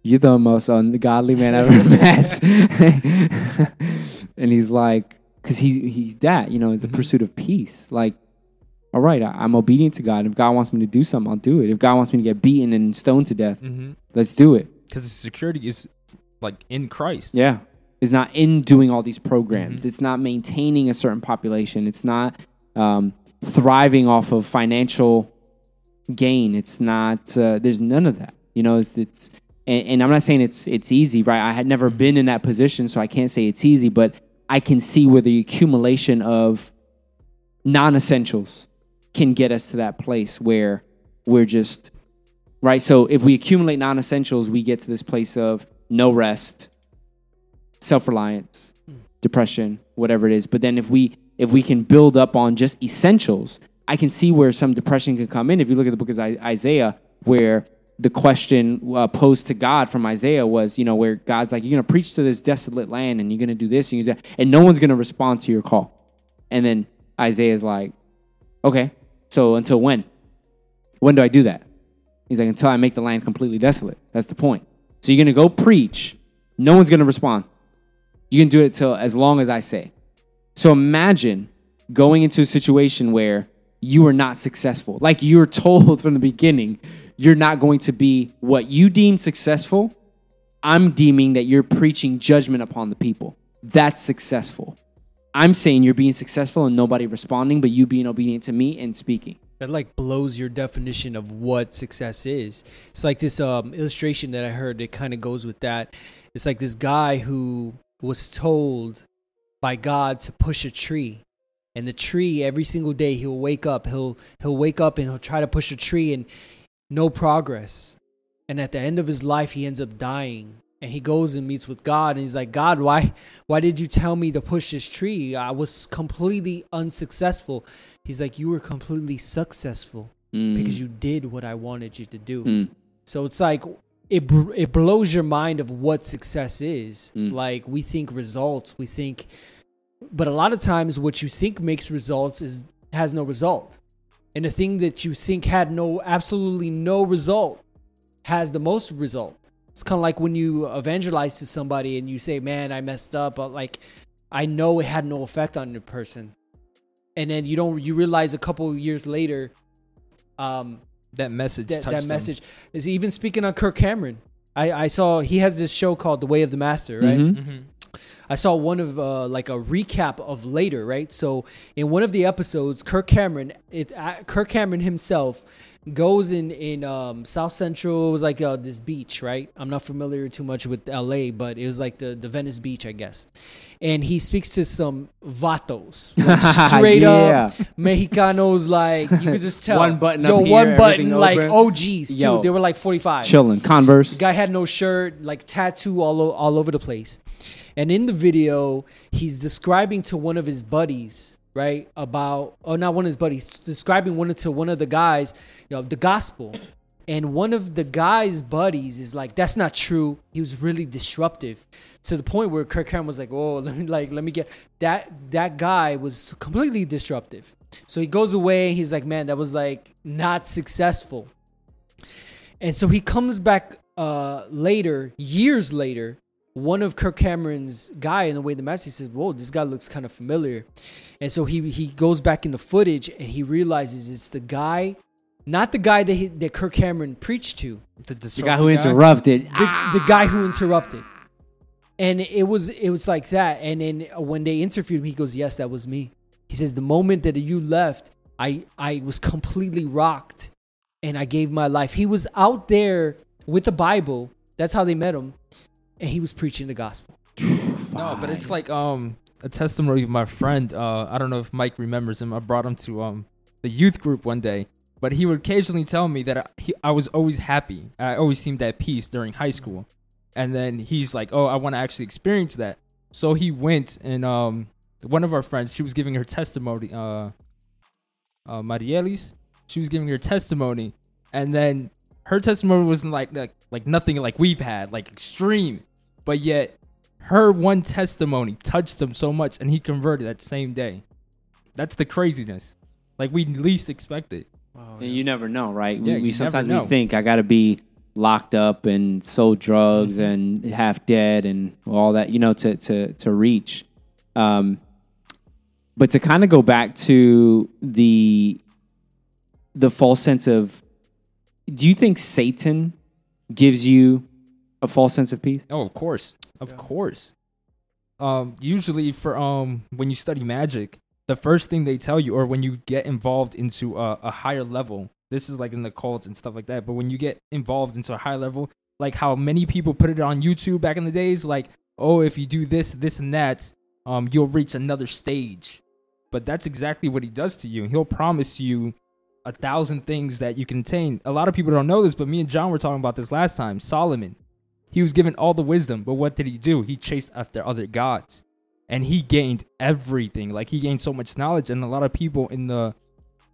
"You're the most ungodly man I've ever met." and he's like, "Cause he's he's that, you know, the Mhm. pursuit of peace. Like, all right, I, I'm obedient to God. If God wants me to do something, I'll do it. If God wants me to get beaten and stoned to death, Mm-hmm. let's do it. Because his security is like in Christ. Yeah, it's not in doing all these programs. Mhm. It's not maintaining a certain population. It's not um, thriving off of financial gain. It's not. Uh, there's none of that. You know, it's. it's and, and I'm not saying it's it's easy, right? I had never been in that position, so I can't say it's easy. But I can see where the accumulation of non-essentials can get us to that place where we're just right. So if we accumulate non-essentials, we get to this place of no rest, self-reliance, depression, whatever it is. But then if we if we can build up on just essentials, I can see where some depression can come in. If you look at the book of Isaiah, where the question uh, posed to God from Isaiah was, you know, where God's like, you're going to preach to this desolate land and you're going to do this and you do that, and no one's going to respond to your call. And then Isaiah's like, okay, so until when? When do I do that? He's like, until I make the land completely desolate. That's the point. So you're going to go preach. No one's going to respond. You can do it till as long as I say. So imagine going into a situation where you are not successful. Like you're told from the beginning, you're not going to be what you deem successful. I'm deeming that you're preaching judgment upon the people. That's successful. I'm saying you're being successful and nobody responding, but you being obedient to me and speaking. that like blows your definition of what success is. It's like this um, illustration that I heard that kind of goes with that. It's like this guy who was told by God to push a tree. And the tree every single day he'll wake up, he'll he'll wake up and he'll try to push a tree and no progress. And at the end of his life he ends up dying. And he goes and meets with God and he's like, "God, why why did you tell me to push this tree? I was completely unsuccessful." He's like, "You were completely successful Mm. because you did what I wanted you to do." Mm. So it's like it it blows your mind of what success is. Mm. Like we think results, we think, but a lot of times what you think makes results is has no result, and the thing that you think had no absolutely no result has the most result. It's kind of like when you evangelize to somebody and you say, "Man, I messed up," but like I know it had no effect on the person, and then you don't you realize a couple years later. Um, That message. that, that message is even speaking on Kirk Cameron. I, I saw he has this show called The Way of the Master, right? Mhm. Mhm. I saw one of uh, like a recap of later, right? So in one of the episodes, Kirk Cameron, it uh, Kirk Cameron himself goes in in um, South Central. It was like uh, this beach, right? I'm not familiar too much with L.A., but it was like the the Venice Beach, I guess. And he speaks to some vatos, like straight Yeah. up Mexicanos. Like you could just tell One button yo, up here, one button, like open. OGs too. Yo. They were like 45. Chilling. Converse. The guy had no shirt, like tattoo all o- all over the place. And in the video, he's describing to one of his buddies, right, about oh not one of his buddies, describing one to one of the guys, you know, the gospel. And one of the guy's buddies is like, "That's not true." He was really disruptive, to the point where Kirk Cameron was like, "Oh, let me like let me get that." That guy was completely disruptive. So he goes away. He's like, "Man, that was like not successful." And so he comes back uh, later, years later. One of Kirk Cameron's guy in the way the message says, "Whoa, this guy looks kind of familiar," and so he he goes back in the footage and he realizes it's the guy, not the guy that he, that Kirk Cameron preached to, The, The guy who interrupted. the, ah. the guy who interrupted. And it was it was like that. And then when they interviewed him, he goes, "Yes, that was me." He says, "The moment that you left, I I was completely rocked, and I gave my life." He was out there with the Bible. That's how they met him, and he was preaching the gospel. No, but it's like um a testimony of my friend. Uh, I don't know if Mike remembers him. I brought him to um the youth group one day, but he would occasionally tell me that I, he, I was always happy. I always seemed at peace during high school, and then he's like, "Oh, I want to actually experience that." So he went and um one of our friends, she was giving her testimony. Uh, uh Marielis, she was giving her testimony, and then her testimony wasn't like like like nothing like we've had, like extreme, but yet her one testimony touched him so much and he converted that same day. That's the craziness. Like we least expect it. Wow, And you never know, right? Yeah, we, we sometimes we think I got to be locked up and sold drugs Mm-hmm. and half dead and all that, you know, to to to reach. Um, but to kind of go back to the the false sense of, do you think Satan gives you a false sense of peace? Oh, of course. Of Yeah. course. Um usually for um when you study magic, the first thing they tell you or when you get involved into a, a higher level, this is like in the cults and stuff like that, but when you get involved into a high level, like how many people put it on YouTube back in the days like, "Oh, if you do this, this and that, um you'll reach another stage." But that's exactly what he does to you. He'll promise you a thousand things that you can attain. A lot of people don't know this, but me and John were talking about this last time. Solomon, he was given all the wisdom, but what did he do? He chased after other gods. And he gained everything. Like he gained so much knowledge. And a lot of people in the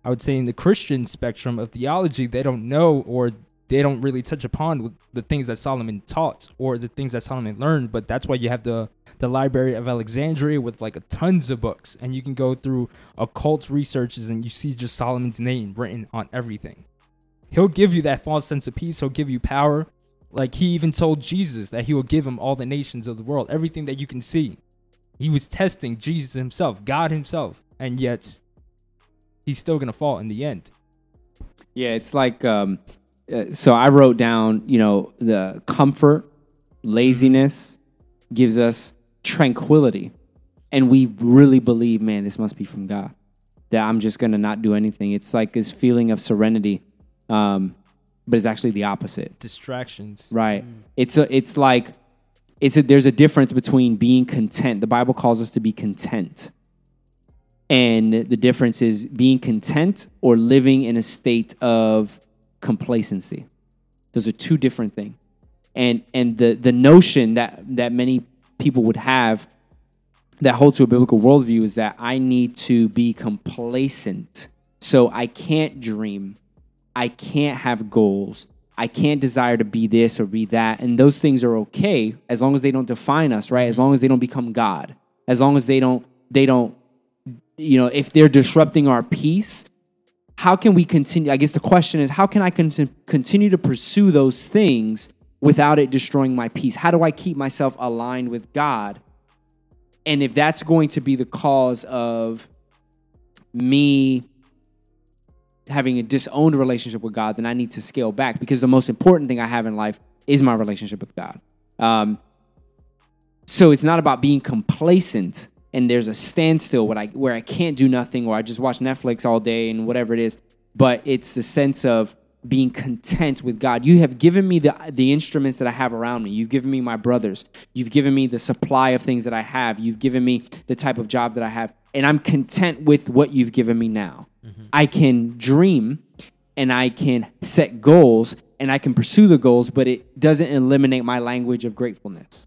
I would say in the Christian spectrum of theology, they don't know or they don't really touch upon the things that Solomon taught or the things that Solomon learned. But that's why you have the the Library of Alexandria with like tons of books, and you can go through occult researches and you see just Solomon's name written on everything. He'll give you that false sense of peace. He'll give you power. Like he even told Jesus that he will give him all the nations of the world, everything that you can see. He was testing Jesus himself, God himself, and yet he's still gonna fall in the end. Yeah, it's like um, uh, so. I wrote down, you know, the comfort, laziness gives us tranquility, and we really believe, man, this must be from God. That I'm just gonna not do anything. It's like this feeling of serenity, um, but it's actually the opposite. Distractions. Right. Mm. It's a, it's like it's a, there's a difference between being content. The Bible calls us to be content. And the difference is being content or living in a state of complacency. Those are two different things. And and the the notion that that many people would have that hold to a biblical worldview is that I need to be complacent. So I can't dream. I can't have goals. I can't desire to be this or be that. And those things are okay as long as they don't define us, right? As long as they don't become God. As long as they don't, they don't, you know, if they're disrupting our peace, how can we continue? I guess the question is, how can I con- continue to pursue those things without it destroying my peace? How do I keep myself aligned with God? And if that's going to be the cause of me having a disowned relationship with God, then I need to scale back because the most important thing I have in life is my relationship with God. Um, so it's not about being complacent and there's a standstill where I, where I can't do nothing or I just watch Netflix all day and whatever it is. But it's the sense of being content with God. You have given me the, the instruments that I have around me. You've given me my brothers. You've given me the supply of things that I have. You've given me the type of job that I have. And I'm content with what you've given me now. Mm-hmm. I can dream and I can set goals and I can pursue the goals, but it doesn't eliminate my language of gratefulness.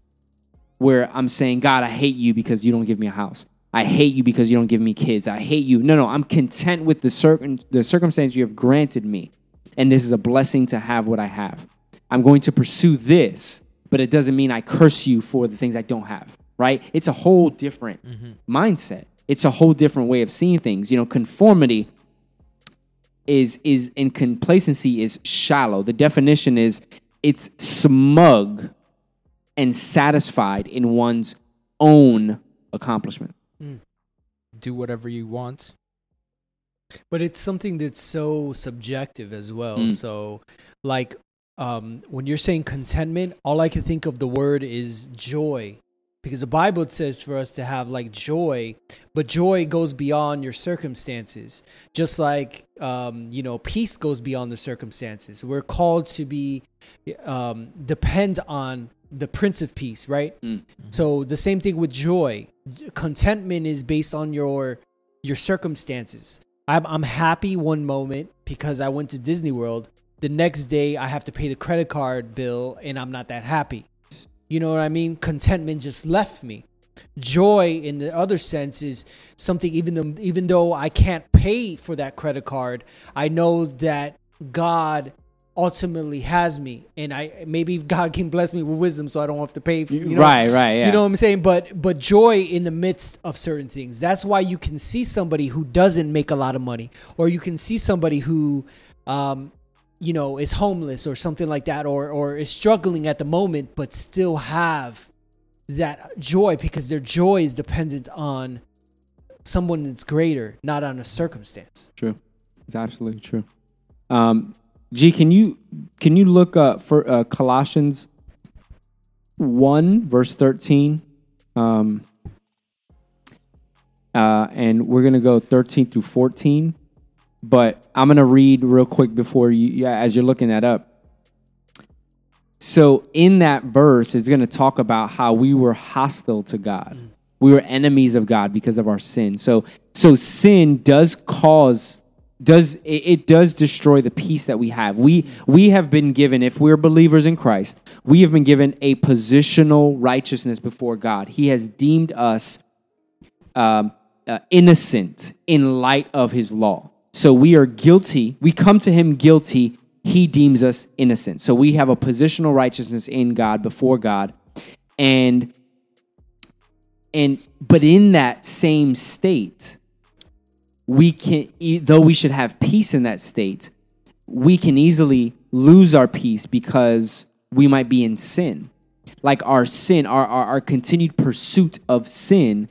Where I'm saying, God, I hate you because you don't give me a house. I hate you because you don't give me kids. I hate you. No, no, I'm content with the certain the circumstance you have granted me. And this is a blessing to have what I have. I'm going to pursue this, but it doesn't mean I curse you for the things I don't have, right? It's a whole different mm-hmm. mindset. It's a whole different way of seeing things. You know, conformity is is in complacency is shallow. The definition is it's smug and satisfied in one's own accomplishment. Do whatever you want. but it's something that's so subjective as well Mm. so like um, when you're saying contentment all i can think of the word is joy because the bible says for us to have like joy but joy goes beyond your circumstances just like um, you know peace goes beyond the circumstances we're called to be um, depend on the Prince of Peace, right? Mm. So the same thing with joy. Contentment is based on your your circumstances. I'm I'm happy one moment because I went to Disney World. The next day I have to pay the credit card bill and I'm not that happy. You know what I mean? Contentment just left me. Joy in the other sense is something even though even though I can't pay for that credit card, I know that God ultimately has me and I maybe God can bless me with wisdom so I don't have to pay for you know, right, right, yeah. you know what I'm saying? But but joy in the midst of certain things. That's why you can see somebody who doesn't make a lot of money, or you can see somebody who, um, you know, is homeless or something like that, or or is struggling at the moment, but still have that joy because their joy is dependent on someone that's greater, not on a circumstance. True. It's absolutely true. Um, G, can you can you look up for uh, Colossians one verse thirteen? Um, uh, and we're gonna go thirteen through fourteen, but I'm gonna read real quick before you, yeah, as you're looking that up. So in that verse, it's gonna talk about how we were hostile to God. We were enemies of God because of our sin. So so sin does cause does it, it does destroy the peace that we have. We we have been given if we're believers in Christ, we have been given a positional righteousness before God. He has deemed us um, uh, innocent in light of his law. So we are guilty. We come to him guilty. He deems us innocent. So we have a positional righteousness in God before God. And and but in that same state, we can though we should have peace in that state, we can easily lose our peace because we might be in sin. Like our sin, our, our, our continued pursuit of sin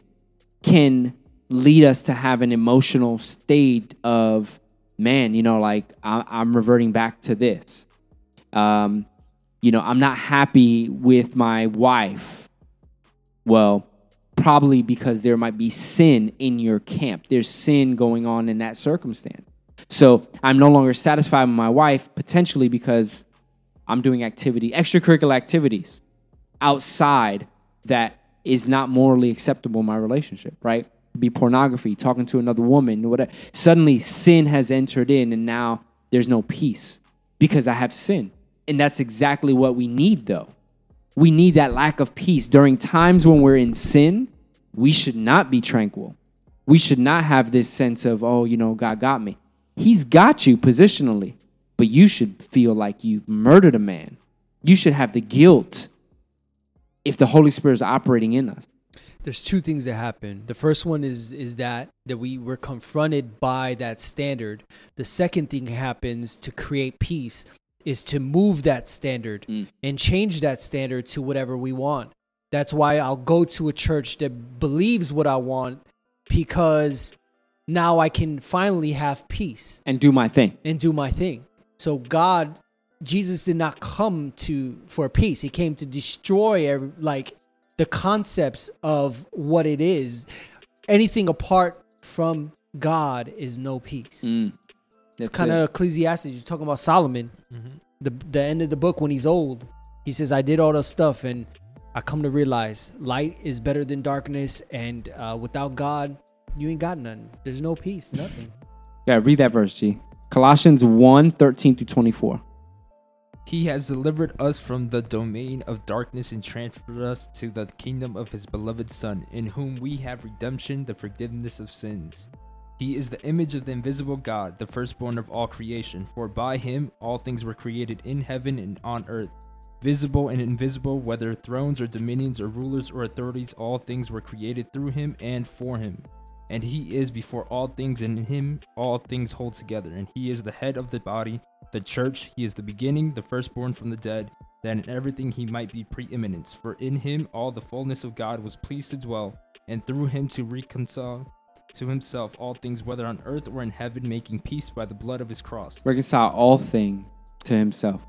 can lead us to have an emotional state of man you know like I, i'm reverting back to this. Um, you know i'm not happy with my wife. Well probably because there might be sin in your camp. There's sin going on in that circumstance. So i'm no longer satisfied with my wife potentially because i'm doing activity extracurricular activities outside that is not morally acceptable in my relationship, right? Be pornography, talking to another woman, whatever. Suddenly sin has entered in and now there's no peace because I have sin. And that's exactly what we need though. We need that lack of peace during times when we're in sin. We should not be tranquil. We should not have this sense of, oh, you know, God got me. He's got you positionally, but you should feel like you've murdered a man. You should have the guilt if the Holy Spirit is operating in us. There's two things that happen. The first one is is that that we were confronted by that standard. The second thing happens to create peace is to move that standard Mm. and change that standard to whatever we want. That's why I'll go to a church that believes what I want because now I can finally have peace and do my thing. and do my thing. So God, Jesus did not come to for peace. He came to destroy every, like the concepts of what it is. Anything apart from God is no peace. Mm. It's kind of it. Ecclesiastes. You're talking about Solomon. The the end of the book when he's old, he says, "I did all this stuff, and I come to realize light is better than darkness, and uh, without God, you ain't got nothing. There's no peace, nothing." Yeah, read that verse, G. Colossians 1 13 through 24. He has delivered us from the domain of darkness and transferred us to the kingdom of his beloved Son, in whom we have redemption, the forgiveness of sins. He is the image of the invisible God, the firstborn of all creation, for by him all things were created in heaven and on earth, visible and invisible, whether thrones or dominions or rulers or authorities, all things were created through him and for him. And he is before all things, and in him all things hold together. And he is the head of the body, the church. He is the beginning, the firstborn from the dead, that in everything he might be preeminence. For in him all the fullness of God was pleased to dwell, and through him to reconcile to himself all things, whether on earth or in heaven, making peace by the blood of his cross. Reconcile all things to himself.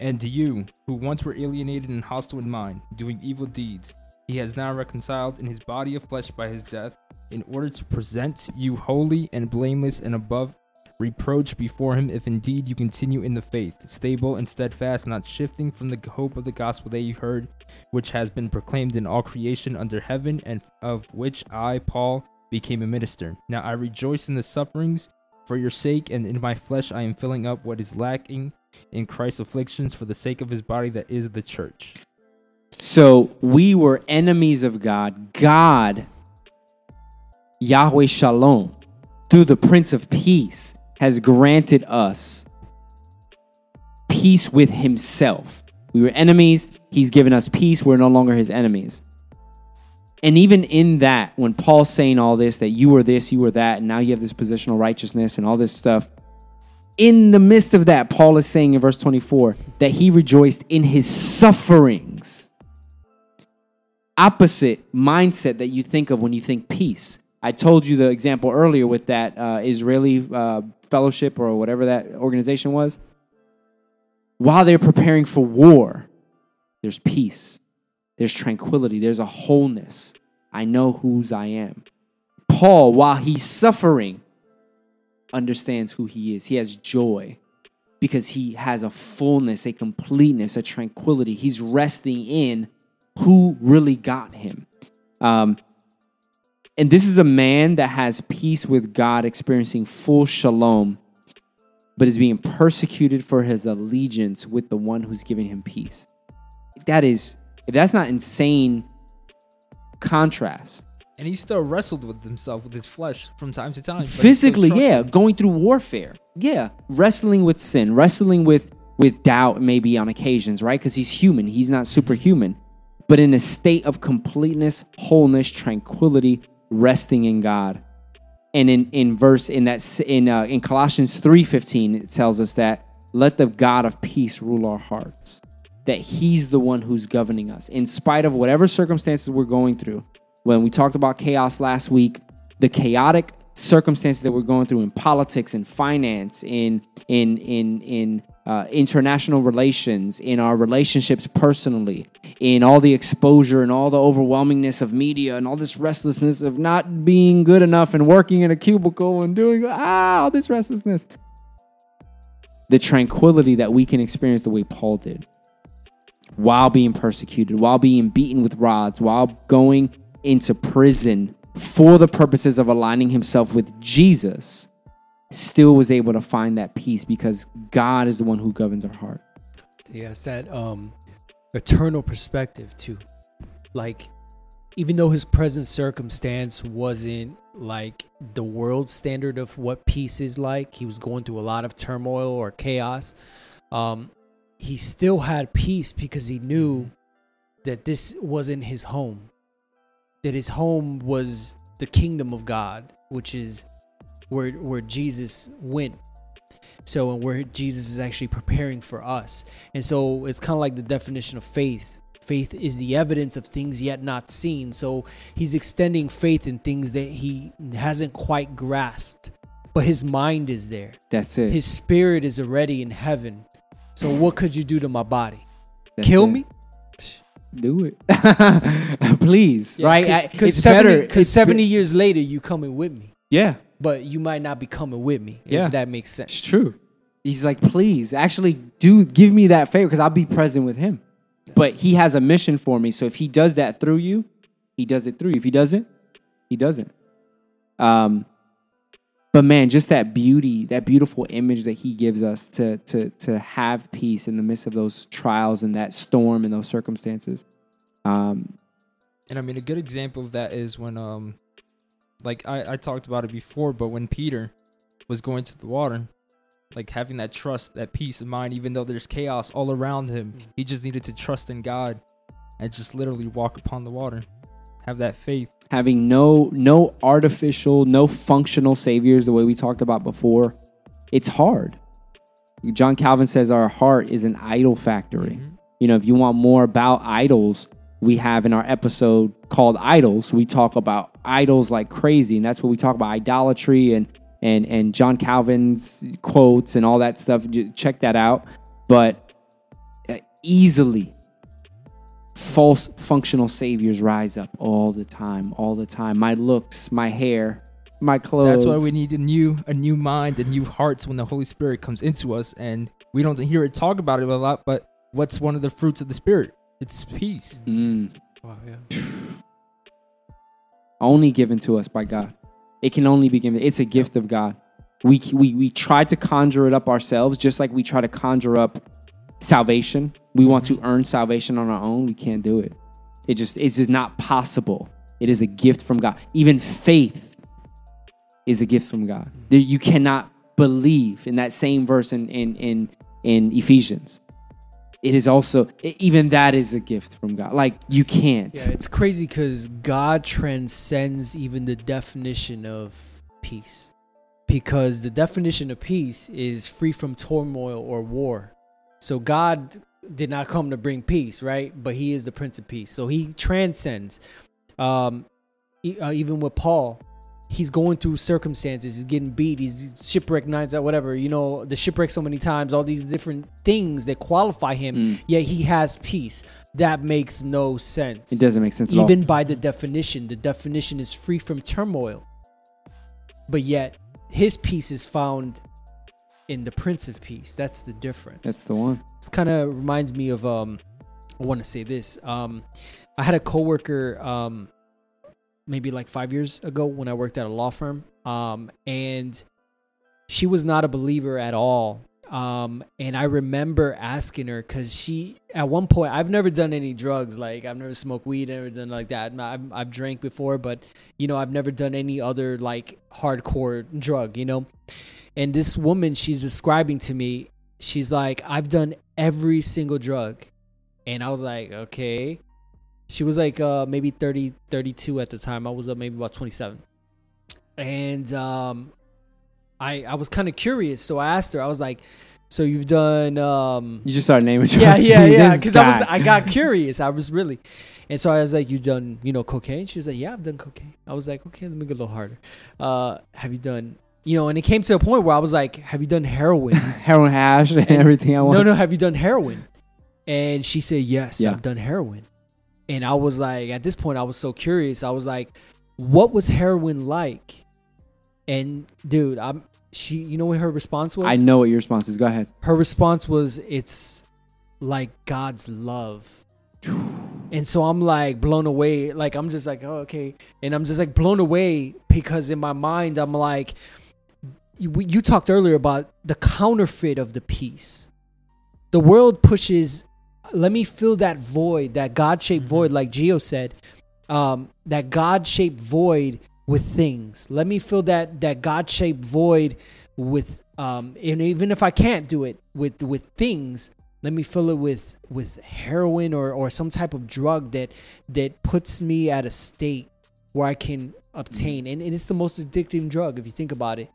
And to you, who once were alienated and hostile in mind, doing evil deeds, he has now reconciled in his body of flesh by his death, in order to present you holy and blameless and above reproach before him if indeed you continue in the faith, stable and steadfast, not shifting from the hope of the gospel that you heard, which has been proclaimed in all creation under heaven, and of which I, Paul, became a minister. Now I rejoice in the sufferings for your sake, and in my flesh I am filling up what is lacking in Christ's afflictions for the sake of his body that is the church. So we were enemies of God. God, Yahweh Shalom, through the Prince of Peace, has granted us peace with himself. We were enemies. He's given us peace. We're no longer his enemies. And even in that, when Paul's saying all this, that you were this, you were that, and now you have this positional righteousness and all this stuff, in the midst of that, Paul is saying in verse 24 that he rejoiced in his sufferings. Opposite mindset that you think of when you think peace. I told you the example earlier with that uh, Israeli uh, fellowship or whatever that organization was. While they're preparing for war, there's peace, there's tranquility, there's a wholeness. I know whose I am. Paul, while he's suffering, understands who he is. He has joy because he has a fullness, a completeness, a tranquility. He's resting in who really got him. Um, and this is a man that has peace with God, experiencing full shalom, but is being persecuted for his allegiance with the one who's giving him peace. That is, if that's not insane contrast. And he still wrestled with himself, with his flesh from time to time. but he still physically yeah going through warfare yeah wrestling with sin wrestling with with doubt maybe on occasions right because he's human he's not superhuman but in a state of completeness wholeness tranquility resting in god. And in in verse in that in uh, in colossians 3.15 it tells us that let the god of peace rule our hearts that he's the one who's governing us. In spite of whatever circumstances we're going through when we talked about chaos last week the chaotic circumstances that we're going through in politics and finance in in in in uh, international relations in our relationships personally in all the exposure and all the overwhelmingness of media and all this restlessness of not being good enough and working in a cubicle and doing ah all this restlessness. The tranquility that we can experience the way paul did while being persecuted, while being beaten with rods, while going into prison for the purposes of aligning himself with Jesus, still was able to find that peace because God is the one who governs our heart. Yeah, it's that um eternal perspective too. Like even though his present circumstance wasn't like the world standard of what peace is like, he was going through a lot of turmoil or chaos. Um he still had peace because he knew that this wasn't his home. That his home was the kingdom of God, which is where where Jesus went. So and where jesus is actually preparing for us. And so it's kind of like the definition of faith. Faith is the evidence of things yet not seen. So he's extending faith in things that he hasn't quite grasped but his mind is there. That's it. his spirit is already in heaven. So what could you do to my body? That's kill it. me Do it. Please. right? I- because it's 70, better. 'cause it's 70 be- years later you coming with me yeah, but you might not be coming with me Yeah. if that makes sense it's true. He's like, please, actually, do give me that favor because I'll be present with him. But he has a mission for me. So if he does that through you, he does it through you. If he doesn't, he doesn't. Um, but man, just that beauty, that beautiful image that he gives us to to to have peace in the midst of those trials and that storm and those circumstances. Um, And I mean, a good example of that is when, um, like I, I talked about it before, but when Peter was going to the water, like having that trust, that peace of mind, even though there's chaos all around him, he just needed to trust in God and just literally walk upon the water, have that faith. having no no artificial, no functional saviors the way we talked about before, it's hard. John Calvin says our heart is an idol factory. You know, if you want more about idols, we have in our episode called Idols, we talk about idols like crazy, and that's what we talk about idolatry and and and John Calvin's quotes and all that stuff. Check that out. But uh, easily false functional saviors rise up all the time, all the time. My looks, my hair, my clothes. That's why we need a new a new mind, a new hearts when the Holy Spirit comes into us, and we don't hear it talk about it a lot. But what's one of the fruits of the Spirit? It's peace. Mm, Wow, yeah. only given to us by God. It can only be given. It's a gift of God. We we we try to conjure it up ourselves, just like we try to conjure up salvation. We want to earn salvation on our own. We can't do it. It just it's just not possible. It is a gift from God. Even faith is a gift from God. You cannot believe in that same verse in in in, in Ephesians. It is also even that is a gift from God. Like you can't. Yeah, it's crazy because God transcends even the definition of peace. Because the definition of peace is free from turmoil or war. So God did not come to bring peace, right? But He is the Prince of Peace. So He transcends. Um, uh, even with Paul, he's going through circumstances. He's getting beat. He's shipwrecked nine times, whatever. You know, the shipwreck so many times. All these different things that qualify him. Mm. Yet he has peace. That makes no sense. It doesn't make sense at all. Even by the definition, the definition is free from turmoil. But yet, his peace is found in the Prince of Peace. That's the difference. That's the one. This kind of reminds me of um I want to say this. Um I had a coworker um maybe like 5 years ago when I worked at a law firm um and she was not a believer at all. Um and I remember asking her cuz she at one point I've never done any drugs like I've never smoked weed never done like that. I've, I've drank before but you know I've never done any other like hardcore drug, you know. And this woman she's describing to me she's like i've done every single drug. And i was like okay. She was like uh maybe 30 32 at the time. I was up maybe about 27 and um i i was kind of curious. So i asked her i was like so you've done um You just started naming yeah drugs. yeah yeah. because i was i got curious. I was really and so i was like "You've done you know cocaine? She was like yeah i've done cocaine. I was like okay let me go a little harder. Uh have you done you know and it came to a point where i was like have you done heroin heroin hash and everything I want. no, no, have you done heroin? And she said, Yes, Yeah. I've done heroin. And I was like, at this point, I was so curious. I was like, What was heroin like? And dude, I'm she you know what her response was? I know what your response is. Go ahead. Her response was, It's like God's love. And so I'm like blown away. Like I'm just like, oh, okay. And I'm just like blown away because in my mind, I'm like, you, we- you talked earlier about the counterfeit of the peace. The world pushes, let me fill that void, that God shaped void, like Geo said, um, that God shaped void with things. Let me fill that that God shaped void with, um, and even if I can't do it with with things, let me fill it with with heroin or or some type of drug that that puts me at a state where I can obtain, and, and it's the most addictive drug if you think about it.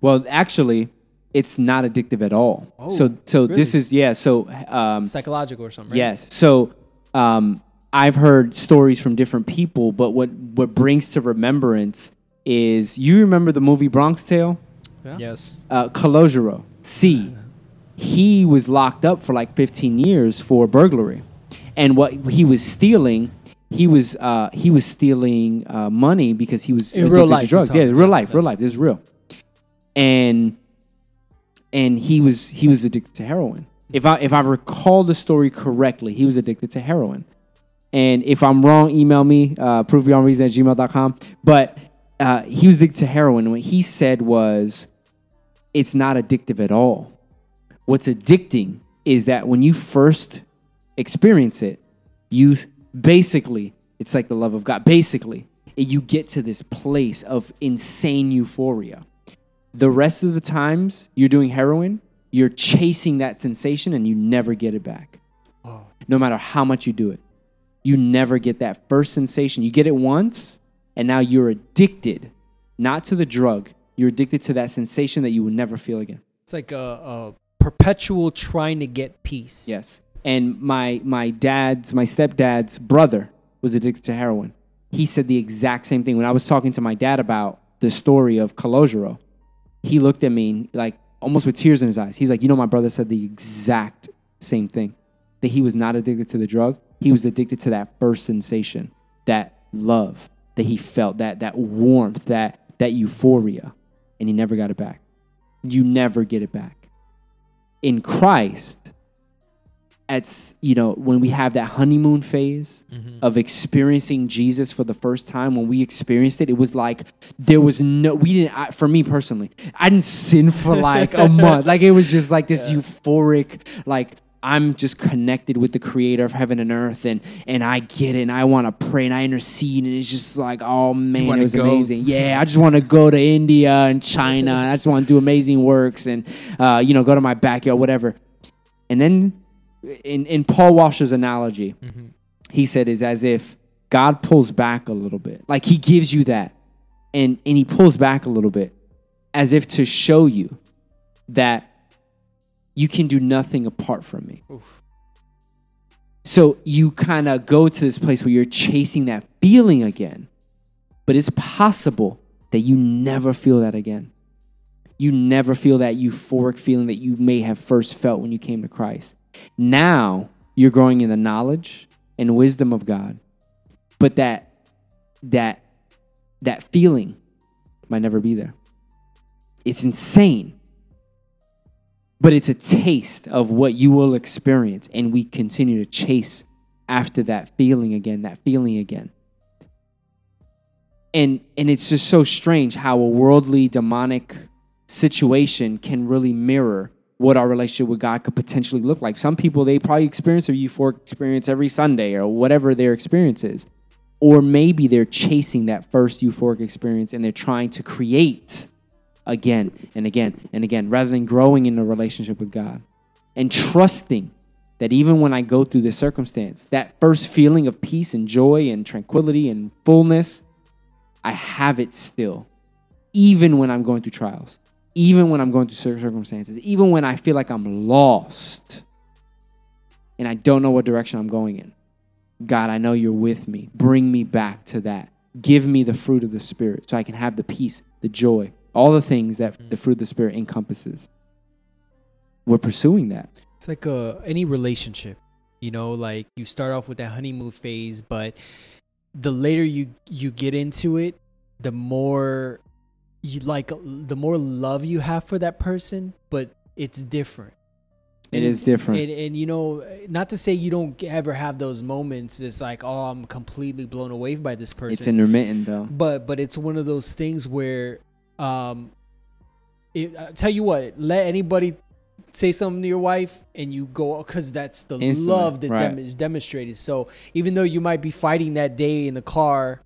Well, actually, it's not addictive at all. Oh, so, so this is yeah. So, um, Psychological or something. Right? yes. So, um, I've heard stories from different people, but what what brings to remembrance is you remember the movie Bronx Tale? Yeah. Yes. uh, Calogero, C. He was locked up for like 15 years for burglary, and what he was stealing, he was uh, he was stealing uh, money because he was In addicted real to life, you're drugs. Yeah, real life, real life. This is real, and and he was he was addicted to heroin. If I if I recall the story correctly, he was addicted to heroin. And if I'm wrong, email me, uh, provebeyondreason at gmail.com. But uh, he was addicted to heroin. What he said was, it's not addictive at all. What's addicting is that when you first experience it, you basically, it's like the love of God. Basically, you get to this place of insane euphoria. The rest of the times you're doing heroin, you're chasing that sensation and you never get it back. Oh. No matter how much you do it, you never get that first sensation. You get it once, and now you're addicted, not to the drug. You're addicted to that sensation that you will never feel again. It's like a, a perpetual trying to get peace. Yes. And my my dad's my stepdad's brother was addicted to heroin. He said the exact same thing when I was talking to my dad about the story of Calogero. He looked at me like almost with tears in his eyes. He's like, "You know, my brother said the exact same thing. That he was not addicted to the drug. He was addicted to that first sensation, that love that he felt, that that warmth, that that euphoria, and he never got it back. You never get it back. In Christ, at you know when we have that honeymoon phase Mm-hmm. of experiencing Jesus for the first time when we experienced it it was like there was no we didn't I, for me personally I didn't sin for like a month like it was just like this euphoric like I'm just connected with the creator of heaven and earth and and I get it and I want to pray and I intercede and it's just like oh man it was go. amazing yeah I just want to go to India and China and I just want to do amazing works and uh, you know go to my backyard whatever and then in in Paul Washer's analogy, Mm-hmm. he said is as if God pulls back a little bit. Like he gives you that and and he pulls back a little bit as if to show you that you can do nothing apart from me. So you kind of go to this place where you're chasing that feeling again. But it's possible that you never feel that again. You never feel that euphoric feeling that you may have first felt when you came to Christ. Now you're growing in the knowledge and wisdom of God. But that that that feeling might never be there. It's insane. But it's a taste of what you will experience and we continue to chase after that feeling again, that feeling again. And and it's just so strange how a worldly demonic situation can really mirror what our relationship with God could potentially look like. Some people they probably experience a euphoric experience every Sunday or whatever their experience is. Or maybe they're chasing that first euphoric experience and they're trying to create again and again and again rather than growing in a relationship with God and trusting that even when I go through this circumstance, that first feeling of peace and joy and tranquility and fullness, I have it still, even when I'm going through trials, even when I'm going through certain circumstances, even when I feel like I'm lost and I don't know what direction I'm going in. God, I know you're with me. Bring me back to that. Give me the fruit of the Spirit so I can have the peace, the joy, all the things that the fruit of the Spirit encompasses. We're pursuing that. It's like uh, any relationship, you know, like you start off with that honeymoon phase, but the later you you get into it, the more you like the more love you have for that person, but it's different. It is different. And, and you know, not to say you don't ever have those moments. It's like, oh, I'm completely blown away by this person It's intermittent though. but but it's one of those things where um it, I tell you what let anybody say something to your wife and you go because that's the Instantly, love that right. dem- is demonstrated so even though you might be fighting that day in the car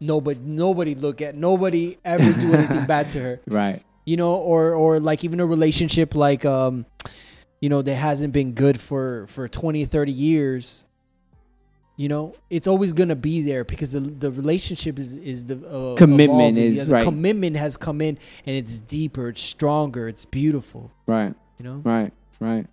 nobody nobody look at nobody ever do anything bad to her Right. you know or or like even a relationship like um you know that hasn't been good for for 20 30 years you know it's always gonna be there because the the relationship is is the uh, Commitment evolving. is- Yeah, the right. commitment has come in and it's deeper it's stronger it's beautiful Right. you know Right, right.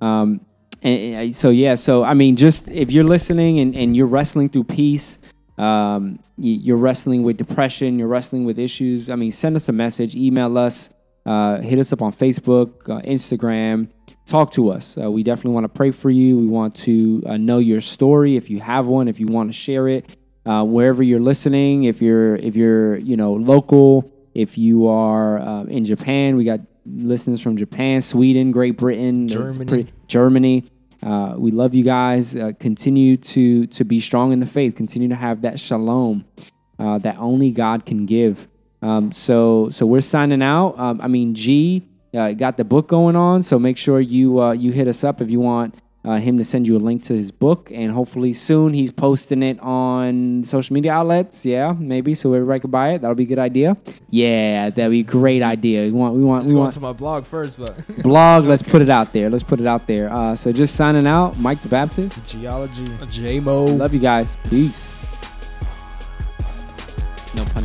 Um, and, and so yeah, so I mean, just if you're listening and, and you're wrestling through peace, um, you're wrestling with depression, you're wrestling with issues. I mean, send us a message, email us, uh, hit us up on Facebook, uh, Instagram, talk to us. Uh, we definitely want to pray for you. We want to uh, know your story if you have one, if you want to share it. Uh, wherever you're listening, if you're if you're you know local, if you are uh, in Japan, we got listeners from Japan, Sweden, Great Britain, Germany. pretty- Germany. Uh, we love you guys. Uh, continue to to be strong in the faith. Continue to have that shalom uh, that only God can give. Um, so so we're signing out. Um, I mean, G uh, got the book going on. So make sure you uh, you hit us up if you want uh, him to send you a link to his book, and hopefully soon he's posting it on social media outlets. Yeah, maybe so everybody could buy it. That'll be a good idea. Yeah, that'd be a great idea. We want, we want, let's we want to my blog first, but blog. okay. Let's put it out there. Let's put it out there. Uh, so just signing out, Mike the Baptist, Geology, J Mo. Love you guys. Peace. No pun